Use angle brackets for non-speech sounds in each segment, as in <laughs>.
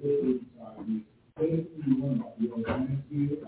Thank you?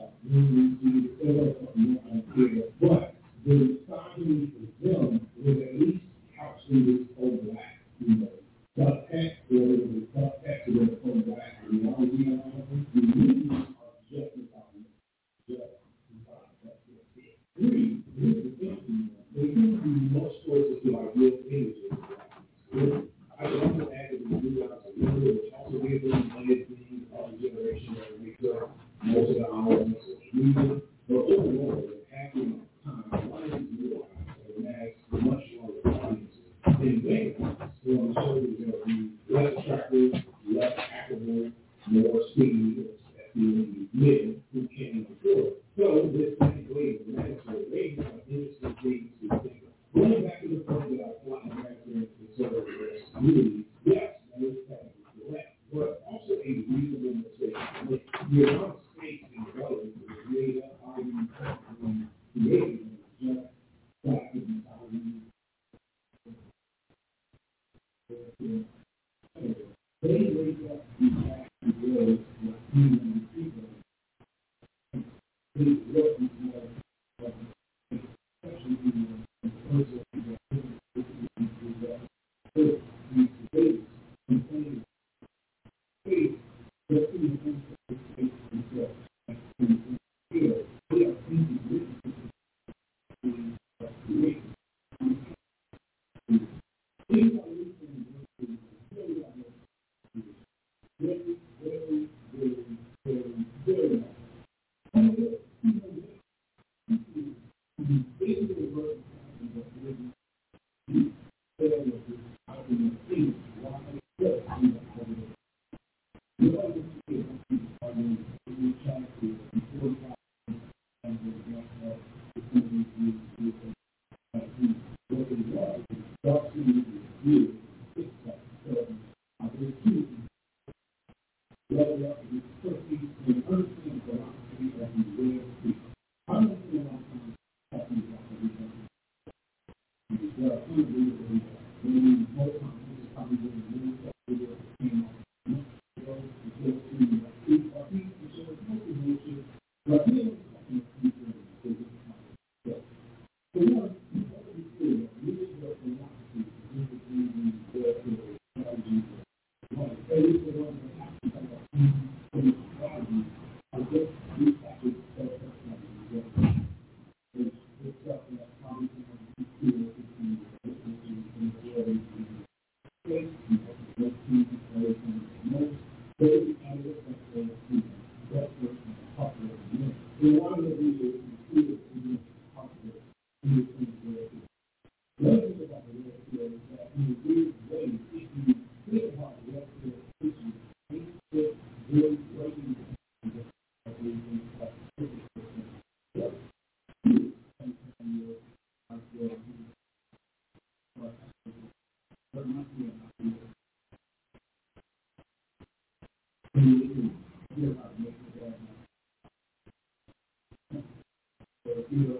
you know,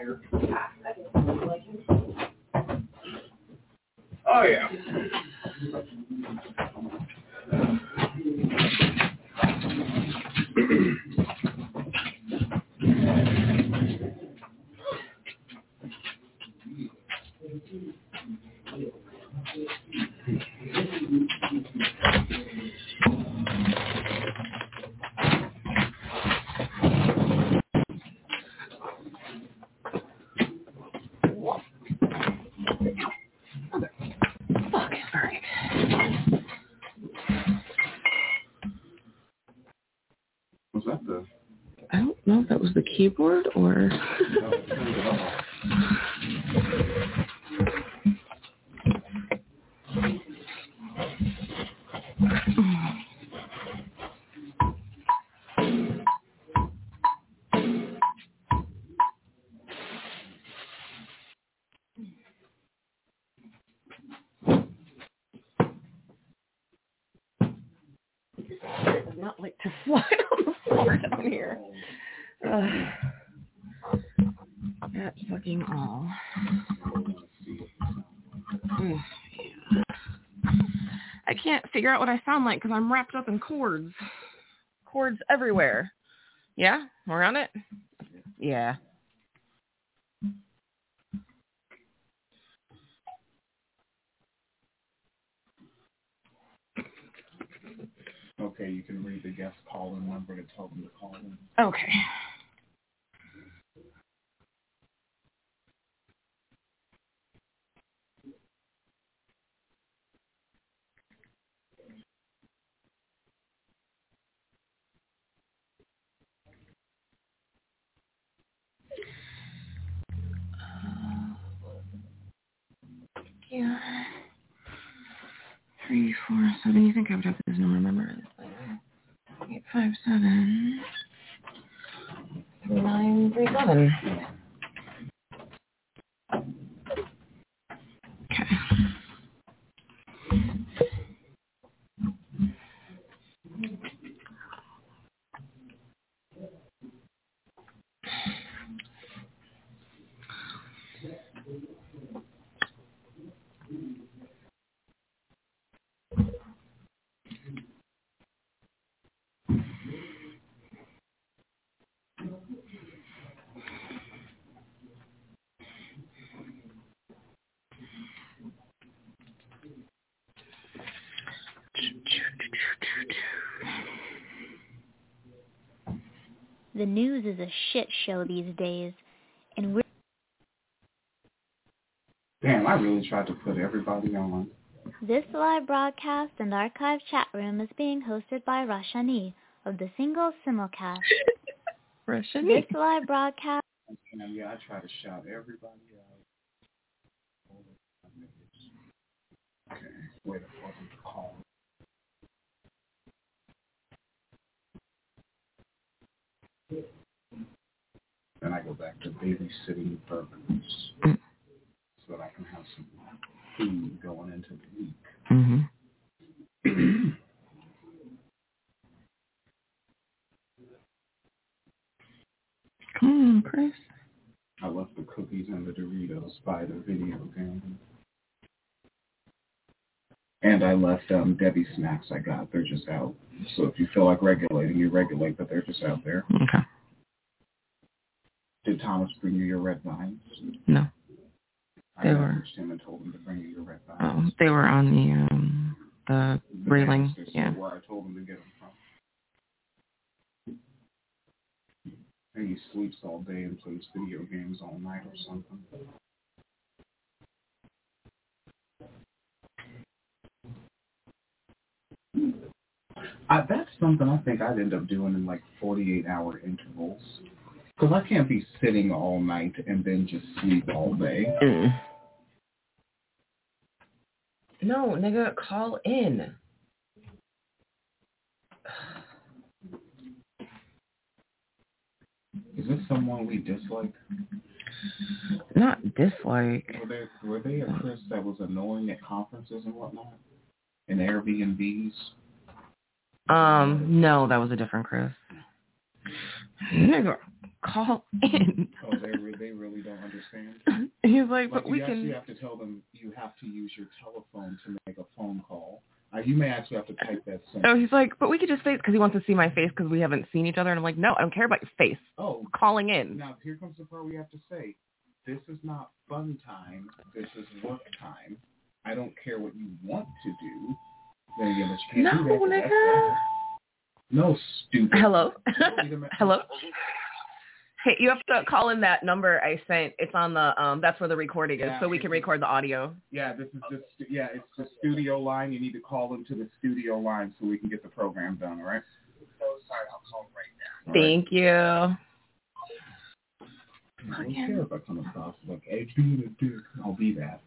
thing with fire. Oh yeah. Fuck. All right. Was that the? I was the keyboard or. Not like to <laughs> fly on the floor down here. Ugh. That's fucking all. I can't figure out what I sound like because I'm wrapped up in cords. Cords everywhere. Yeah? We're on it? Yeah. Okay, you can read the guest call-in number to tell them to call in. Okay. Yeah. Three, four, seven. You think I would have this number memorized? Eight, five, seven. Nine, three, seven. The news is a shit show these days, and we're Damn, I really tried to put everybody on. This live broadcast and archive chat room is being hosted by Rashani of the Single Simulcast. <laughs> Russian. This live broadcast And yeah, I try to shout everybody out. Okay, wait a fucking call. Then I go back to babysitting burgers Mm. so that I can have some food going into the week. hmm Come on, Chris. I left the cookies and the Doritos by the video game. And I left um, Debbie snacks I got. They're just out. So if you feel like regulating, you regulate, but they're just out there. Okay. Did Thomas bring you your red vines? No. I They were- him and told him to bring you your red Oh, they were on the um the The railing. Yeah. Where I told him to get them from. And he sleeps all day and plays video games all night or something. I, that's something I think I'd end up doing in like 48 hour intervals. Because I can't be sitting all night and then just sleep all day. Mm. No, nigga, call in. Is this someone we dislike? Not dislike. Were they, were they a Chris that was annoying at conferences and whatnot? In Airbnbs? Um, no, that was a different Chris. Nigga, call <laughs> in. Oh, they, re- they really don't understand? <laughs> He's like, Like, but you we actually can. have to tell them you have to use your telephone to make a phone call. Uh, you may actually have to type that Oh, sentence. he's like, but we could just face because he wants to see my face because we haven't seen each other. And I'm like, no, I don't care about your face. Oh, Calling in. now here comes the part we have to say. This is not fun time. This is work time. I don't care what you want to do. Then again, but you can't do that. No, 'cause nigga. No, stupid. Hello. Wait a minute. Hello. <laughs> Hey, you have to call in that number I sent. It's on the um. That's where the recording is, Yeah, so we can record the audio. Yeah, this is the yeah, it's the studio line. You need to call into the studio line so we can get the program done. All right. So sorry, I'll call right now. Thank you. I don't care if I come across like a dick. I'll be that.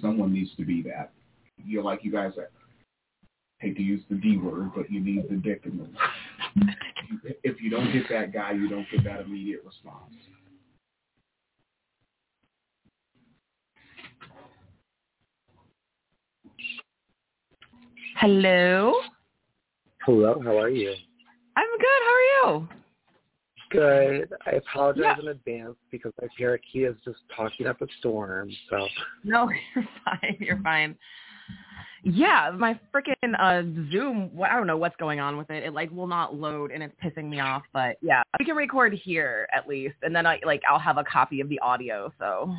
Someone needs to be that. You're like you guys that hate to use the D word, but you need the dick in them. If you don't get that guy, you don't get that immediate response. Hello. Hello, how are you? I'm good. How are you? Good. I apologize Yeah. in advance because my parakeet is just talking up a storm. So No, <laughs> you're fine. You're fine. Yeah, my freaking uh Zoom. wh- I don't know what's going on with it. It like will not load, and it's pissing me off. But yeah, we can record here at least, and then I like I'll have a copy of the audio. So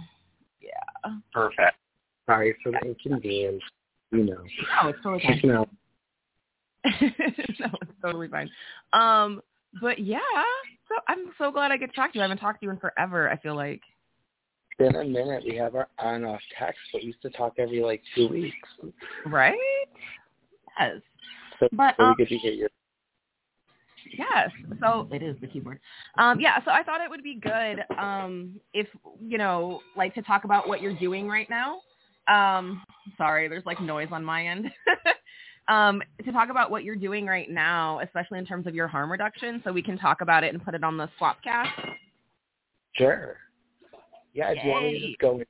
yeah. perfect. Sorry for the inconvenience. You know, No, it's totally fine. checking out. <laughs> no, it's totally fine. Um, but yeah, so I'm so glad I get to talk to you. I haven't talked to you in forever. I feel like. Been a minute. We have our on off text, but we used to talk every like two weeks. Right? Yes. So But, really um, good to get your. Yes. So it is the keyboard. Um, yeah. So I thought it would be good um, if you know, like, to talk about what you're doing right now. Um, sorry, there's like noise on my end. <laughs> um, to talk about what you're doing right now, especially in terms of your harm reduction, so we can talk about it and put it on the Swapcast. Sure. Yeah, if you want to just go.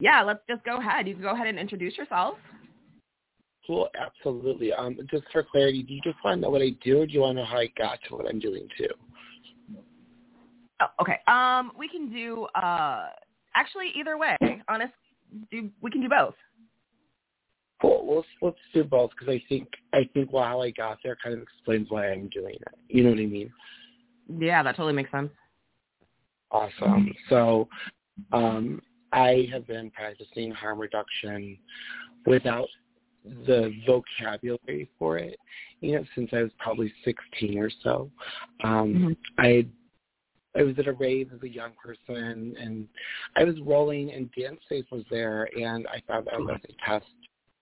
yeah, let's just go ahead. You can go ahead and introduce yourself. Cool, absolutely. Um, just for clarity, do you just want to know what I do, or do you want to know how I got to what I'm doing too? Oh, okay. Um, we can do uh, actually either way. Honest, do we can do both. Cool. Well, let's, let's do both because I think I think well, how I got there kind of explains why I'm doing it. You know what I mean? Yeah, that totally makes sense. Awesome. So, um, I have been practicing harm reduction without the vocabulary for it, you know, since I was probably 16 or so. Um, Mhm. I I was at a rave as a young person, and I was rolling, and DanceSafe was there, and I out that they test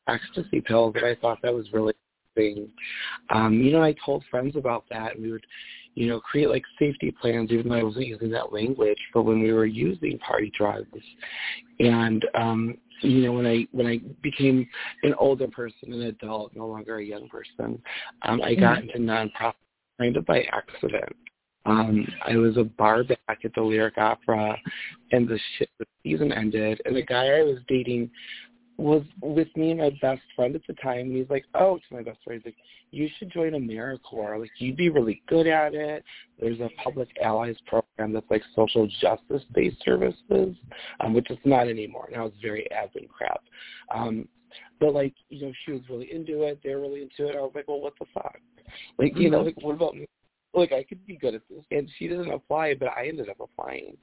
ecstasy pills, and I thought that was really interesting. Um, you know, I told friends about that, and we would, you know, create like safety plans, even though I wasn't using that language but when we were using party drugs. And um, you know, when I when I became an older person, an adult, no longer a young person, um, I got into nonprofit kind of by accident. Um, I was a bar back at the Lyric Opera, and the shit the season ended, and the guy I was dating was with me and my best friend at the time, he's like, "Oh, to my best friend, he's like, you should join AmeriCorps. Like, you'd be really good at it. There's a Public Allies program that's like social justice-based services, um, which it's not anymore. Now it's very admin crap." Um, but like, you know, she was really into it. They were really into it. I was like, well, what the fuck? Like, you know, like, what about me? Like, I could be good at this. And she didn't apply, but I ended up applying.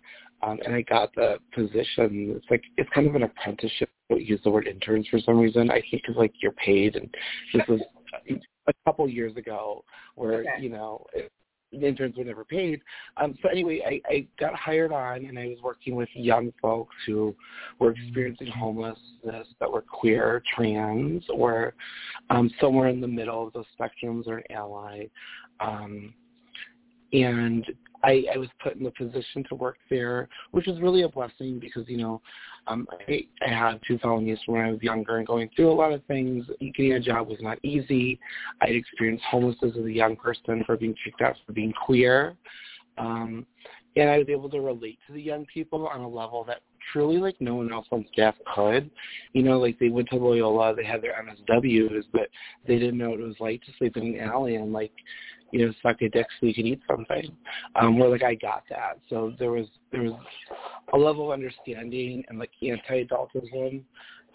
Um, and I got the position. It's like, it's kind of an apprenticeship. I don't use the word interns for some reason. I think because, like, you're paid. And this was a couple years ago where, Okay. you know, it, the interns were never paid. Um, so anyway, I, I got hired on, and I was working with young folks who were experiencing homelessness that were queer, trans, or um, somewhere in the middle of those spectrums or an ally. Um, and I, I was put in the position to work there, which was really a blessing because you know um, I, I had two felonies when I was younger and going through a lot of things. Getting a job was not easy. I had experienced homelessness as a young person for being kicked out for being queer, um, and I was able to relate to the young people on a level that truly like no one else on staff could. You know, like they went to Loyola, they had their MSWs, but they didn't know what it was like to sleep in an alley and like you know, suck a dick so you could eat something. Um, where like I got that. So there was there was a level of understanding and like anti adultism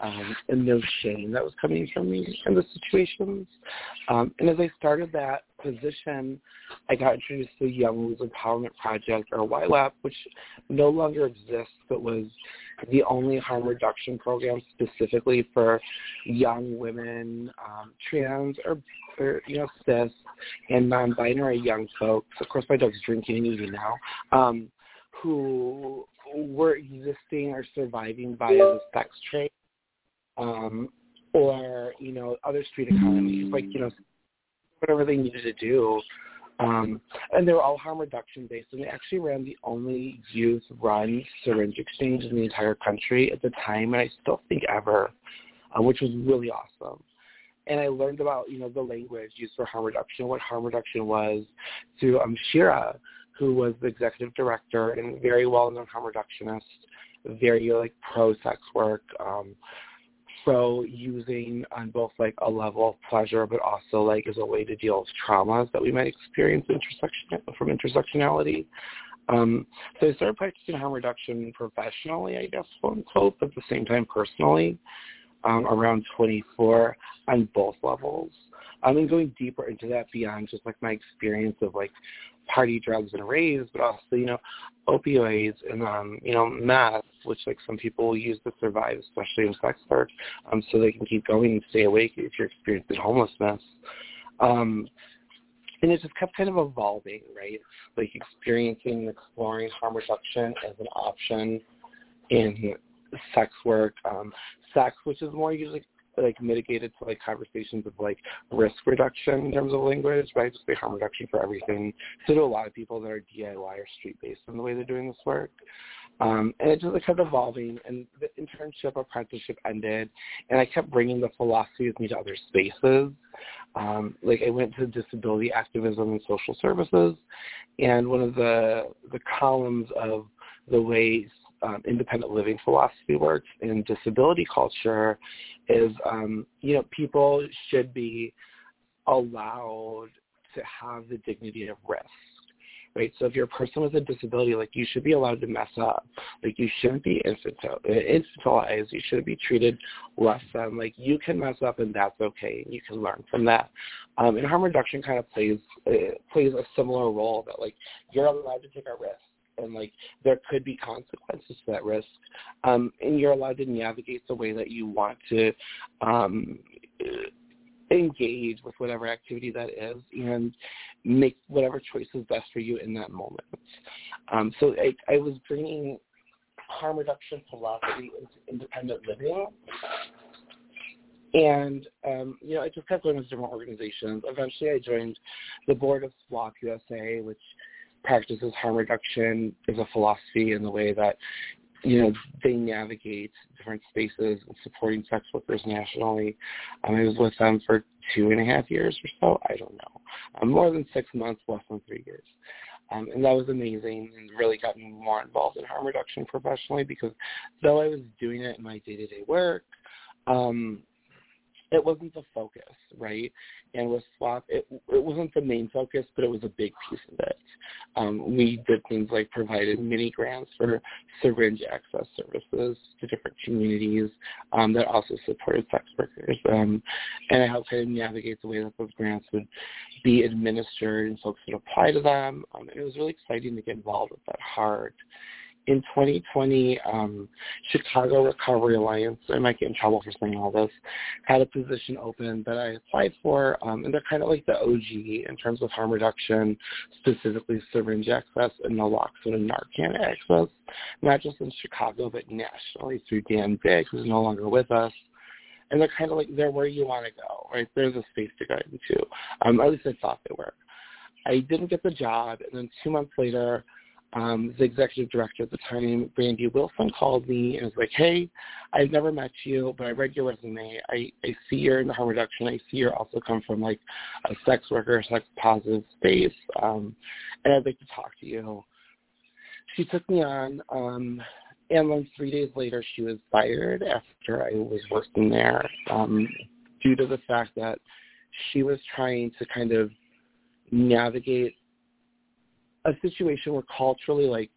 um, and no shame that was coming from me in the situations. Um, and as I started that position, I got introduced to the Young Women's Empowerment Project, or YWEP, which no longer exists, but was the only harm reduction program specifically for young women, um, trans or, or you know cis and non-binary young folks. Of course, my dog's drinking even now. Um, who were existing or surviving via the sex trade, um, or you know other street economies, like you know whatever they needed to do. Um, and they were all harm reduction based, and they actually ran the only youth-run syringe exchange in the entire country at the time, and I still think ever, uh, which was really awesome. And I learned about you know the language used for harm reduction, what harm reduction was, through um, Shira, who was the executive director and very well-known harm reductionist, very like pro-sex work, um, pro using on both like a level of pleasure, but also like as a way to deal with traumas that we might experience intersection from intersectionality. Um, so I started practicing harm reduction professionally, I guess, quote unquote, but at the same time personally, um, around 24 on both levels. Um, and going deeper into that beyond just like my experience of like party drugs and raves, but also, you know, opioids and, um, you know, meth, which like some people use to survive, especially in sex work, um, so they can keep going and stay awake if you're experiencing homelessness. Um, and it just kept kind of evolving, right? Like experiencing and exploring harm reduction as an option in sex work, um, sex, which is more usually like mitigated to like conversations of like risk reduction in terms of language, I just say harm reduction for everything. So to a lot of people that are DIY or street based in the way they're doing this work. Um, and it just like, kept evolving, and the internship apprenticeship ended, and I kept bringing the philosophy with me to other spaces. Um, like I went to disability activism and social services, and one of the the columns of the way um, independent living philosophy works in disability culture is, um, you know, people should be allowed to have the dignity of risk right? So if you're a person with a disability, like you should be allowed to mess up. Like you shouldn't be infantil- infantilized. You shouldn't be treated less than. Like you can mess up and that's okay. And you can learn from that. Um, and harm reduction kind of plays uh, plays a similar role that like you're allowed to take a risk and like there could be consequences to that risk um, and you're allowed to navigate the way that you want to um, engage with whatever activity that is and make whatever choice is best for you in that moment. Um, so I, I was bringing harm reduction philosophy into independent living. And, um, you know, I just kept going with different organizations. Eventually I joined the board of SWOP USA, which practices harm reduction as a philosophy in the way that you know, they navigate different spaces and supporting sex workers nationally. Um, I was with them for two and a half years or so. I don't know. Um, more than six months, less than three years. Um, and that was amazing and really got me more involved in harm reduction professionally because though I was doing it in my day-to-day work, um, it wasn't the focus, right? And with SWOP, it, it wasn't the main focus, but it was a big piece of it. Um, we did things like provided mini grants for syringe access services to different communities um, that also supported sex workers. Um, and I helped kind of navigate the way that those grants would be administered and folks would apply to them. Um, and it was really exciting to get involved with that hard in 2020, um, Chicago Recovery Alliance, I might get in trouble for saying all this, had a position open that I applied for, um, and they're kind of like the OG in terms of harm reduction, specifically syringe access and naloxone and Narcan access, not just in Chicago, but nationally through Dan Bigg, who's no longer with us. And they're kind of like, they're where you want to go, right? There's a space to go into. Um, at least I thought they were. I didn't get the job, and then two months later, um, the executive director at the time, Brandy Wilson, called me and was like, hey, I've never met you, but I read your resume. I, I see you're in the harm reduction. I see you're also come from like a sex worker, sex positive space, um, and I'd like to talk to you. She took me on, um, and then three days later she was fired after I was working there um, due to the fact that she was trying to kind of navigate a situation where culturally, like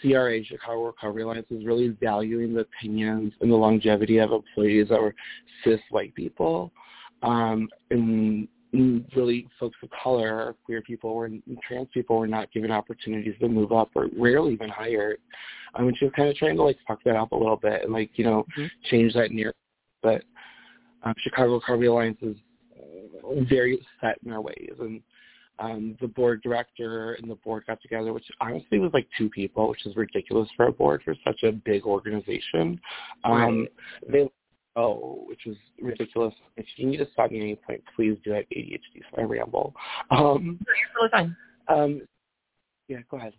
CRA, Chicago Recovery Alliance, is really valuing the opinions and the longevity of employees that were cis white people, um, and really folks of color, queer people, were trans people were not given opportunities to move up or rarely even hired. I mean, she was kind of trying to like fuck that up a little bit and like you know mm-hmm. change that near. But um, Chicago Recovery Alliance is very set in their ways and um, the board director and the board got together, which honestly was like two people, which is ridiculous for a board for such a big organization. Um, They oh, which was ridiculous. If you need to stop me at any point, please do. I have ADHD, so I ramble. Um, You're fine. Um, yeah, go ahead.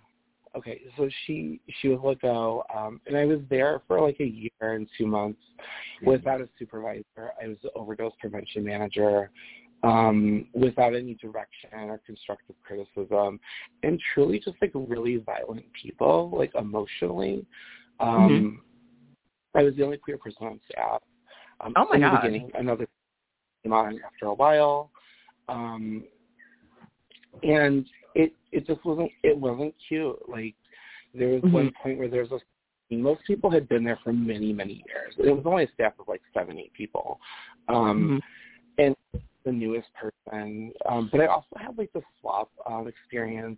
Okay, so she she was let go, um, and I was there for like a year and two months without a supervisor. I was the overdose prevention manager um, without any direction or constructive criticism, and truly just like really violent people, like emotionally. Um, mm-hmm. I was the only queer person on staff. Um, oh my god! Beginning, another came on after a while, um, and it it just wasn't it wasn't cute. Like there was mm-hmm. one point where there's a most people had been there for many many years. It was only a staff of like seven eight people, um, mm-hmm. and the newest person, um, but I also had like the SWOP um, experience.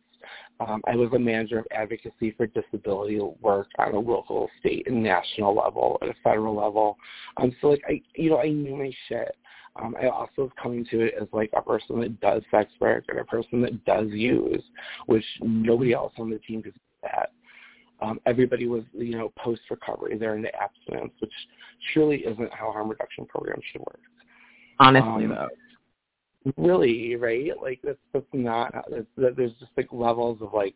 Um, I was a manager of advocacy for disability work on a local, state, and national level, at a federal level. Um, so like I, you know, I knew my shit. Um, I also was coming to it as like a person that does sex work and a person that does use, which nobody else on the team could do that. Um, everybody was, you know, post recovery. They're in the abstinence, which surely isn't how harm reduction programs should work. Honestly, um, though really right? Like that's that's not that there's just like levels of like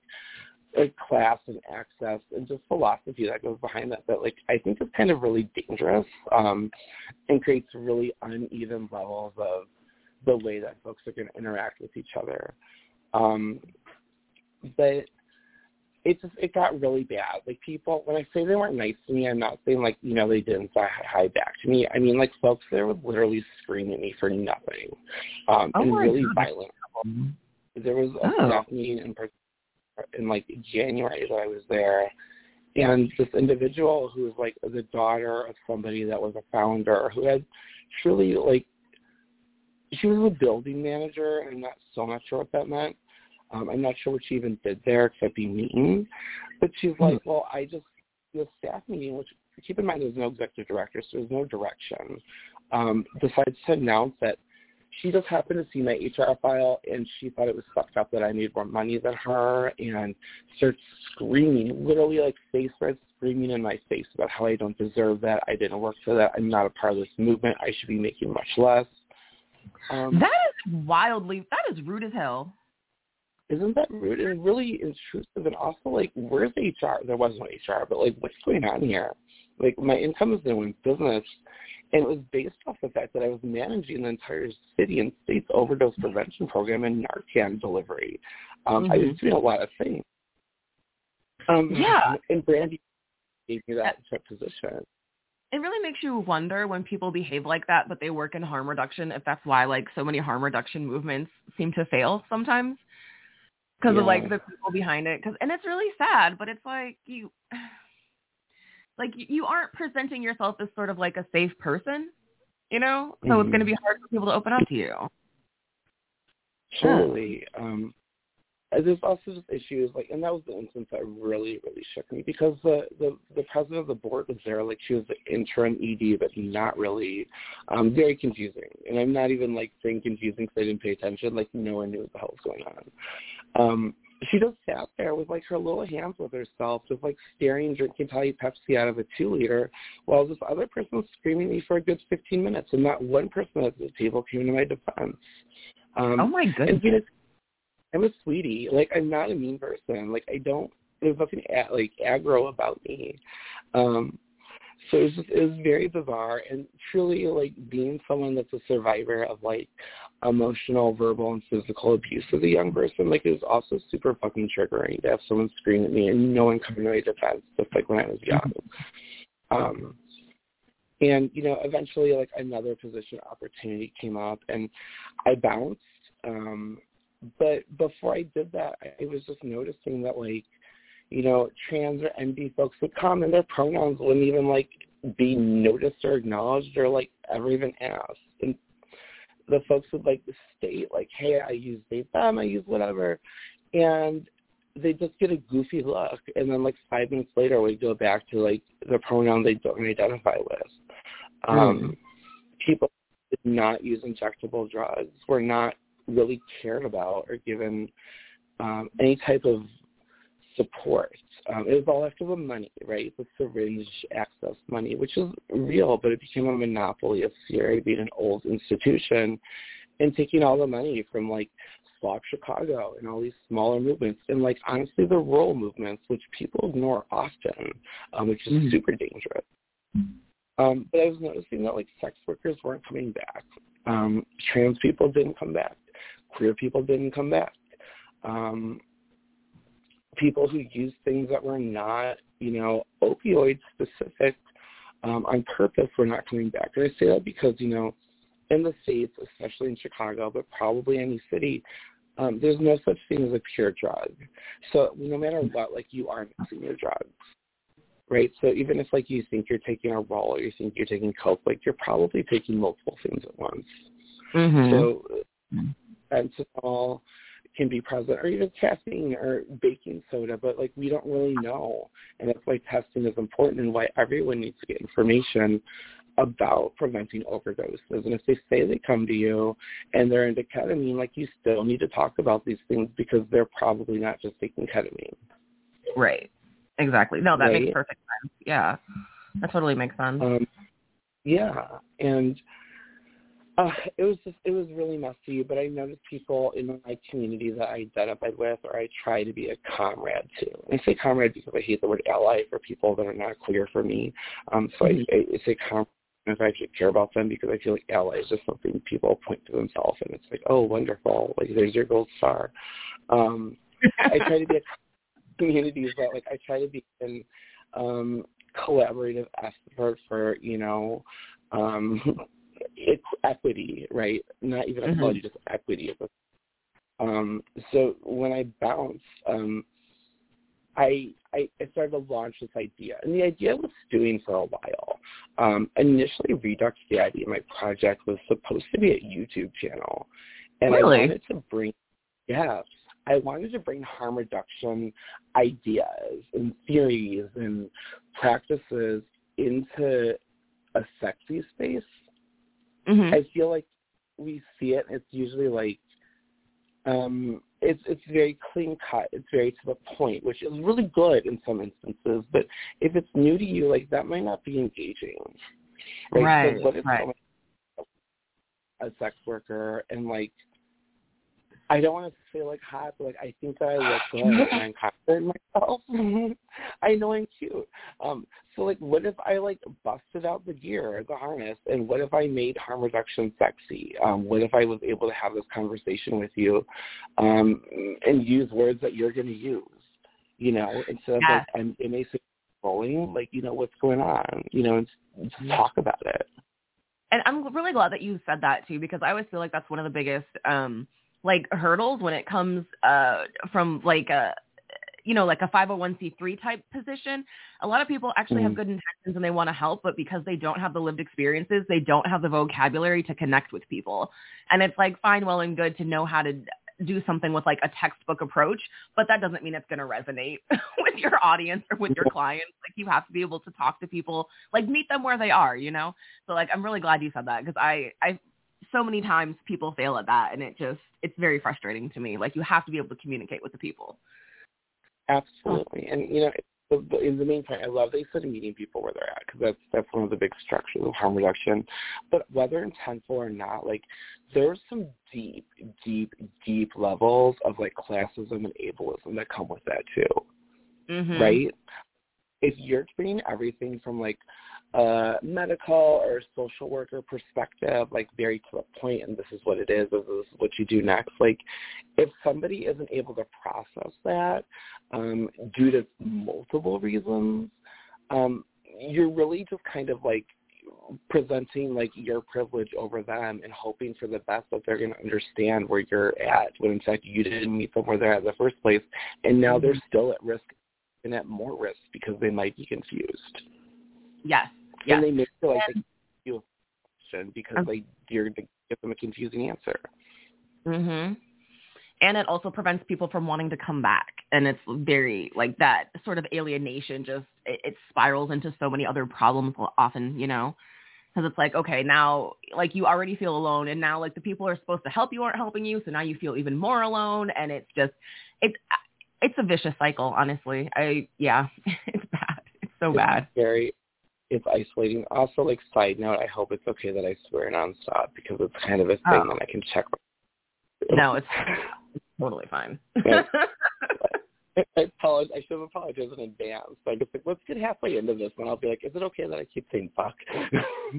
like class and access and just philosophy that goes behind that that like I think is kind of really dangerous um and creates really uneven levels of the way that folks are going to interact with each other. Um but it just it got really bad. Like people, when I say they weren't nice to me, I'm not saying like you know they didn't say hi back to me. I mean like folks there would literally scream at me for nothing, um, Oh and really goodness. violent. There was a Oh. staff meeting in in like January that I was there, and this individual who was like the daughter of somebody that was a founder who had truly like she was a building manager, and I'm not so not sure what that meant. Um, I'm not sure what she even did there except be mean. But she's like, well, I just the staff meeting, which keep in mind there's no executive director, so there's no direction. Um, decides to announce that she just happened to see my HR file and she thought it was fucked up that I made more money than her and starts screaming, literally like face red screaming in my face about how I don't deserve that, I didn't work for that, I'm not a part of this movement, I should be making much less. Um, That is wildly. That is rude as hell. Isn't that rude and really intrusive and also like where's HR? There was no HR, but like what's going on here? Like my income is doing business and it was based off the fact that I was managing the entire city and state's overdose prevention program and Narcan delivery. Um I was doing a lot of things. Um Yeah. and Brandy gave me that position. It really makes you wonder when people behave like that, but they work in harm reduction. If that's why like so many harm reduction movements seem to fail sometimes because of like the people behind it. Cause, and it's really sad, but it's like you, <sighs> like you- you aren't presenting yourself as sort of like a safe person, you know. So it's Mhm. going to be hard for people to open up to you. Totally. Um, and there's also just issues like, and that was the instance that really, really shook me because the the the president of the board was there, like she was the interim ED, but not really. Um, very confusing, and I'm not even like saying confusing because I didn't pay attention. Like no one knew what the hell was going on. Um, she just sat there with like her little hands with herself, just like staring, drinking Toddy Pepsi out of a two liter, while this other person was screaming at me for a good 15 minutes, and not one person at the table came to my defense. Um, oh my and goodness. you know, I'm a sweetie. Like I'm not a mean person. Like I don't. There's nothing a- like aggro about me. Um, so it was just it was very bizarre and truly like being someone that's a survivor of like emotional, verbal, and physical abuse as a young person. Like it was also super fucking triggering to have someone scream at me and no one come to my defense. Just like when I was young. Um, and you know, eventually, like another position opportunity came up, and I bounced. Um, but before I did that, I, was just noticing that like, you know, trans or NB folks would come and their pronouns wouldn't even like be noticed or acknowledged or like ever even asked. And the folks would like state like, hey, I use they them, I use whatever, and they just get a goofy look, and then like five minutes later, we go back to like the pronoun they don't identify with. Um, People did not use injectable drugs were not really cared about or given um, any type of support. Um, it was all after the money, right? The syringe access money, which is real, but it became a monopoly of CRA being an old institution and taking all the money from like SWOP Chicago and all these smaller movements and like honestly the rural movements, which people ignore often, um, which is Mhm. super dangerous. Um, but I was noticing that like sex workers weren't coming back. Um, trans people didn't come back. Queer people didn't come back. Um, people who used things that were not, you know, opioid specific um, on purpose were not coming back. And I say that because, you know, in the States, especially in Chicago, but probably any city, um, there's no such thing as a pure drug. So no matter what, like you are mixing your drugs. Right? So even if like you think you're taking a roll or you think you're taking coke, like you're probably taking multiple things at once. Mm-hmm. So fentanyl can be present, or even caffeine or baking soda, but like we don't really know, and that's why testing is important and why everyone needs to get information about preventing overdoses. And if they say they come to you and they're into ketamine, like you still need to talk about these things because they're probably not just taking ketamine. Right. Exactly. No, that makes perfect sense. Yeah. That totally makes sense. Um, yeah, and uh, it was just it was really messy. But I noticed people in my community that I identified with, or I try to be a comrade to. And I say comrade because I hate the word ally for people that are not queer for me. Um, so I, I say comrade if I actually care about them because I feel like ally is just something people point to themselves and it's like, oh, wonderful, like there's your gold star. Um, I try to be a <laughs> communities, but like I try to be in um collaborative effort for you know um <laughs> it's equity, right? Not even Mhm. equality, just equity. Um, so when I bounced, um, I, I started to launch this idea, and the idea was stewing for a while. Um, initially, Redux Daddy, my project, was supposed to be a YouTube channel, and Really? I wanted to bring, yeah, I wanted to bring harm reduction ideas and theories and practices into a sexy space Mhm. I feel like we see it. It's usually like um it's it's very clean cut. It's very to the point, which is really good in some instances. But if it's new to you, like that might not be engaging. Right. Right, so what if right. a sex worker and like I don't want to say like hot, but like I think that I look good <laughs> and I'm confident in myself. <laughs> I know I'm cute. Um, so like, what if I like busted out the gear, the harness, and what if I made harm reduction sexy? Um, what if I was able to have this conversation with you, um, and use words that you're going to use? You know, instead of like I'm in a rolling, like you know what's going on. You know, and just talk about it. and I'm really glad that you said that too because I always feel like that's one of the biggest um like hurdles when it comes uh from like a you know like a 501c3 type position. A lot of people actually have Mhm. good intentions and they want to help but because they don't have the lived experiences, they don't have the vocabulary to connect with people. And it's like fine well and good to know how to do something with like a textbook approach, but that doesn't mean it's going to resonate <laughs> with your audience or with your clients. Like you have to be able to talk to people, like meet them where they are, you know? So like I'm really glad you said that because I I so many times people fail at that and it just it's very frustrating to me. Like you have to be able to communicate with the people. Absolutely, and you know, the, in the meantime, I love that you said meeting people where they're at because that's that's one of the big structures of harm reduction. But whether intentional or not, like there's some deep, deep, deep levels of like classism and ableism that come with that too, Mhm. right? If you're treating everything from like medical or social worker perspective, like very to the point, and this is what it is, this is what you do next. Like, if somebody isn't able to process that um, due to multiple reasons, um, you're really just kind of like presenting like your privilege over them and hoping for the best that they're going to understand where you're at when in fact you didn't meet them where they're at in the first place and now they're still at risk and at more risk because they might be confused Yes. Yes. and they may feel like they you a question because Um, like you're to give them a confusing answer. Mhm. And it also prevents people from wanting to come back. And it's very like that sort of alienation just it, it spirals into so many other problems often, you know. Cuz it's like, okay, now like you already feel alone and now like the people who are supposed to help you aren't helping you, so now you feel even more alone and it's just it's it's a vicious cycle, honestly. I yeah, <laughs> it's bad. It's so bad. Very it's isolating. Also, like side note, I hope it's okay that I swear nonstop because it's kind of a thing Oh. that I can check. No, it's totally fine. Yeah. <laughs> I apologize. I should have apologized in advance. So I just like, let's get halfway into this, and I'll be like, is it okay that I keep saying fuck? <laughs>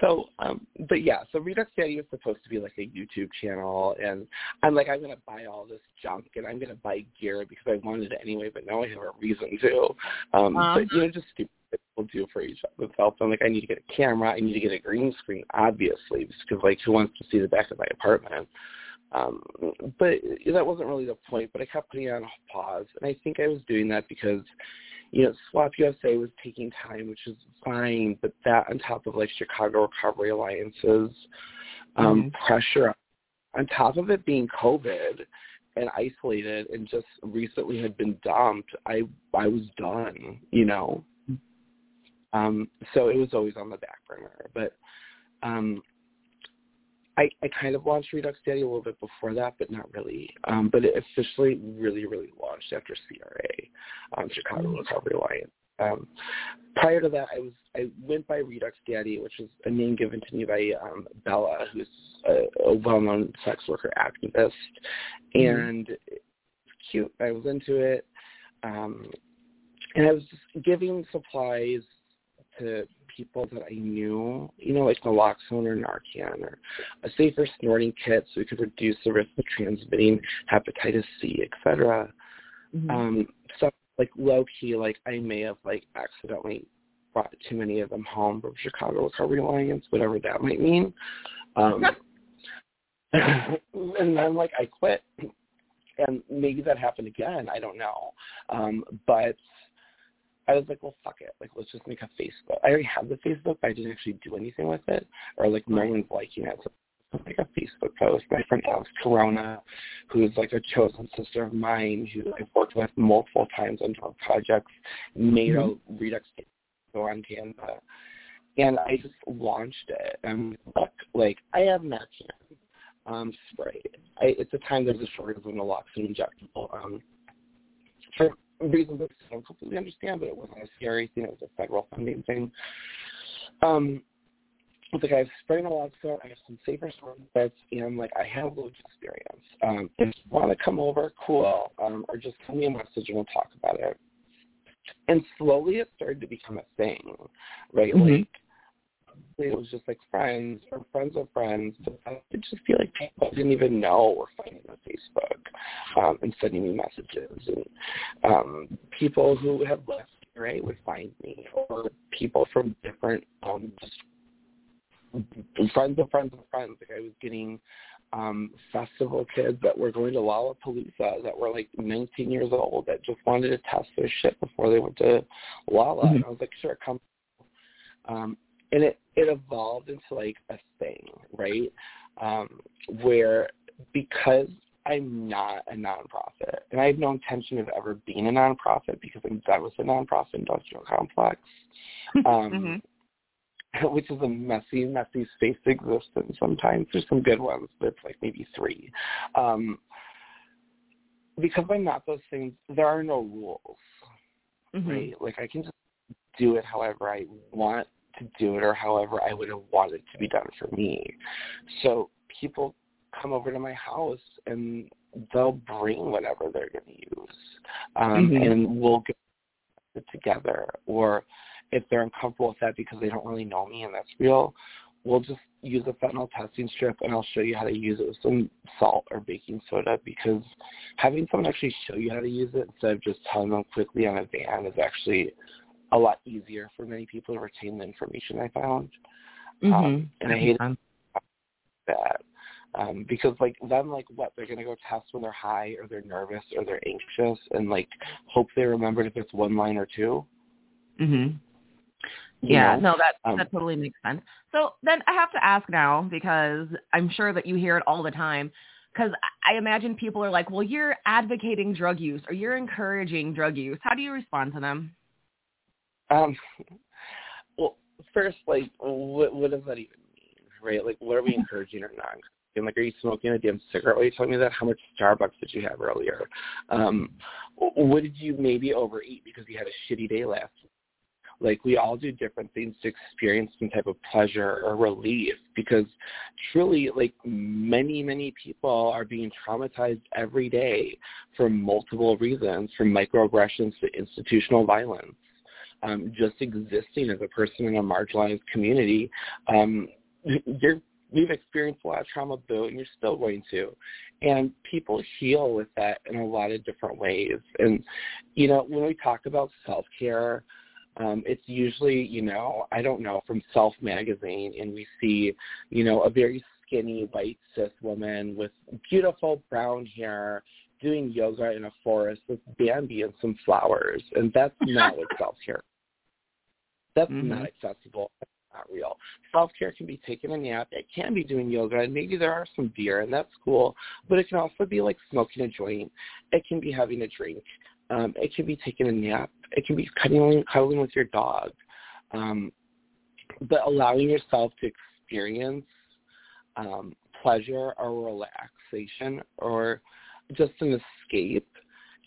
so, um, but yeah, so Redux Daddy is supposed to be like a YouTube channel, and I'm like, I'm gonna buy all this junk, and I'm gonna buy gear because I wanted it anyway, but now I have a reason to. Um, Uh-huh. but you know, just stupid people do for each themselves. I'm like, I need to get a camera, I need to get a green screen, obviously, because like, who wants to see the back of my apartment? Um, but that wasn't really the point. But I kept putting it on pause, and I think I was doing that because, you know, SWOP USA was taking time, which is fine. But that on top of like Chicago Recovery Alliance's um, Mhm. pressure, on top of it being COVID and isolated, and just recently had been dumped, I I was done. You know. Um, so it was always on the back burner, but. Um, I, I kind of launched Redux Daddy a little bit before that, but not really. Um, but it officially really, really launched after CRA, um, Chicago Recovery Alliance. Um, prior to that, I was I went by Redux Daddy, which is a name given to me by um, Bella, who's a, a well-known sex worker activist, and it's cute. I was into it, um, and I was just giving supplies to people that I knew, you know, like naloxone or Narcan or a safer snorting kit so we could reduce the risk of transmitting hepatitis C, etc. Mhm. Um, so like low key, like I may have like accidentally brought too many of them home from Chicago Recovery Alliance, whatever that might mean. Um, <laughs> and then like I quit, and maybe that happened again. I don't know, um, but I was like, well, fuck it. Like, let's just make a Facebook. I already have the Facebook, but I didn't actually do anything with it, or like no one's liking it. So let's make a Facebook post. My friend Alex Corona, who's like a chosen sister of mine, who I've worked with multiple times on drug projects, made a Redux go on Canva. And I just launched it. And look, like, I have Narcan um, spray. I, at the time, there was a shortage of naloxone injectable. Um, for reasons that I don't completely understand, but it wasn't a scary thing. It was a federal funding thing. Um, it's like I have spray naloxone, I have some safer snorting beds, and like I have loads of experience. Um, if you want to come over, cool. Um, or just send me a message and we'll talk about it. And slowly it started to become a thing, right? Mhm. Like it was just like friends or friends of friends, but I would just feel like people I didn't even know were finding on Facebook um, and sending me messages, and um, people who have left right would find me, or people from different um, just friends of friends of friends. Like I was getting um festival kids that were going to Lollapalooza that were like 19 years old that just wanted to test their shit before they went to Lolla. Mhm. And I was like, sure, come. Um, and it it evolved into like a thing, right? Um, where because I'm not a nonprofit, and I have no intention of ever being a nonprofit because I'm done with the nonprofit industrial complex. <laughs> Um, Mhm. <laughs> which is a messy, messy space existence sometimes. There's some good ones, but it's like maybe three. Um, because I'm not those things, there are no rules, Mhm. right? Like I can just do it however I want to do it or however I would have wanted to be done for me. So people come over to my house and they'll bring whatever they're going to use, um, Mhm. and we'll get it together. Or if they're uncomfortable with that because they don't really know me and that's real, we'll just use a fentanyl testing strip and I'll show you how to use it with some salt or baking soda because having someone actually show you how to use it instead of just telling them quickly on a van is actually a lot easier for many people to retain the information I found. Mhm. Um, and I hate Um, that. Um, because like then like what they're gonna go test when they're high or they're nervous or they're anxious and like hope they remembered if it's one line or two. Mhm. you Yeah, know? no, that Um, that totally makes sense. So then I have to ask now because I'm sure that you hear it all the time. Because I imagine people are like, "Well, you're advocating drug use or you're encouraging drug use." How do you respond to them? Um, well, first, like, what what does that even mean, right? Like, what are we <laughs> encouraging or not? And like, are you smoking a damn cigarette while you telling me that? How much Starbucks did you have earlier? Um, what did you maybe overeat because you had a shitty day last week? Like, we all do different things to experience some type of pleasure or relief because truly, like, many, many people are being traumatized every day for multiple reasons, from microaggressions to institutional violence um, just existing as a person in a marginalized community, um, <laughs> you're you've experienced a lot of trauma, Boo, and you're still going to. And people heal with that in a lot of different ways. And you know, when we talk about self care, um, it's usually, you know, I don't know, from Self magazine, and we see, you know, a very skinny white cis woman with beautiful brown hair doing yoga in a forest with Bambi and some flowers, and that's <laughs> not what self care. That's Mhm. not accessible. That's not real. Self care can be taking a nap. It can be doing yoga, and maybe there are some beer, and that's cool. But it can also be like smoking a joint. It can be having a drink. Um, it can be taking a nap. It can be cuddling, cuddling with your dog. Um, but allowing yourself to experience um, pleasure or relaxation or just an escape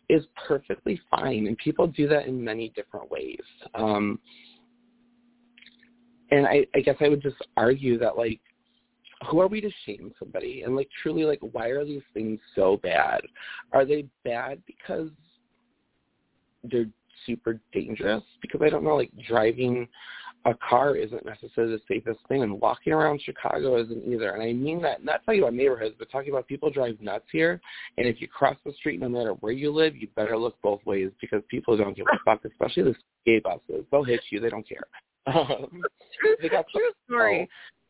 is perfectly fine, and people do that in many different ways. Um, and I, I guess I would just argue that like, who are we to shame somebody? And like, truly, like, why are these things so bad? Are they bad because they're super dangerous? Because I don't know, like driving a car isn't necessarily the safest thing, and walking around Chicago isn't either. And I mean that not talking about neighborhoods, but talking about people drive nuts here. And if you cross the street, no matter where you live, you better look both ways because people don't give a <laughs> fuck, especially the gay buses. They'll hit you. They don't care. <laughs> Um, they got True story.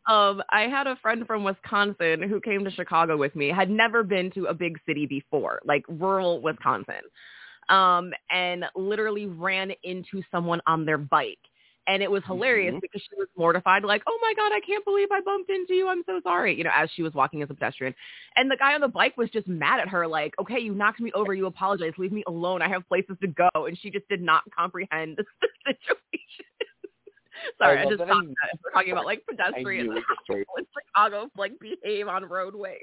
Um, I had a friend from Wisconsin who came to Chicago with me, had never been to a big city before, like rural Wisconsin, um, and literally ran into someone on their bike. And it was hilarious Mhm. because she was mortified, like, oh my God, I can't believe I bumped into you. I'm so sorry, you know, as she was walking as a pedestrian. And the guy on the bike was just mad at her, like, okay, you knocked me over. You apologize. Leave me alone. I have places to go. And she just did not comprehend <laughs> the situation. <laughs> sorry, I, love just that thought I- that. We're talking about like <laughs> I pedestrians knew it was straight. in Chicago like behave on roadways.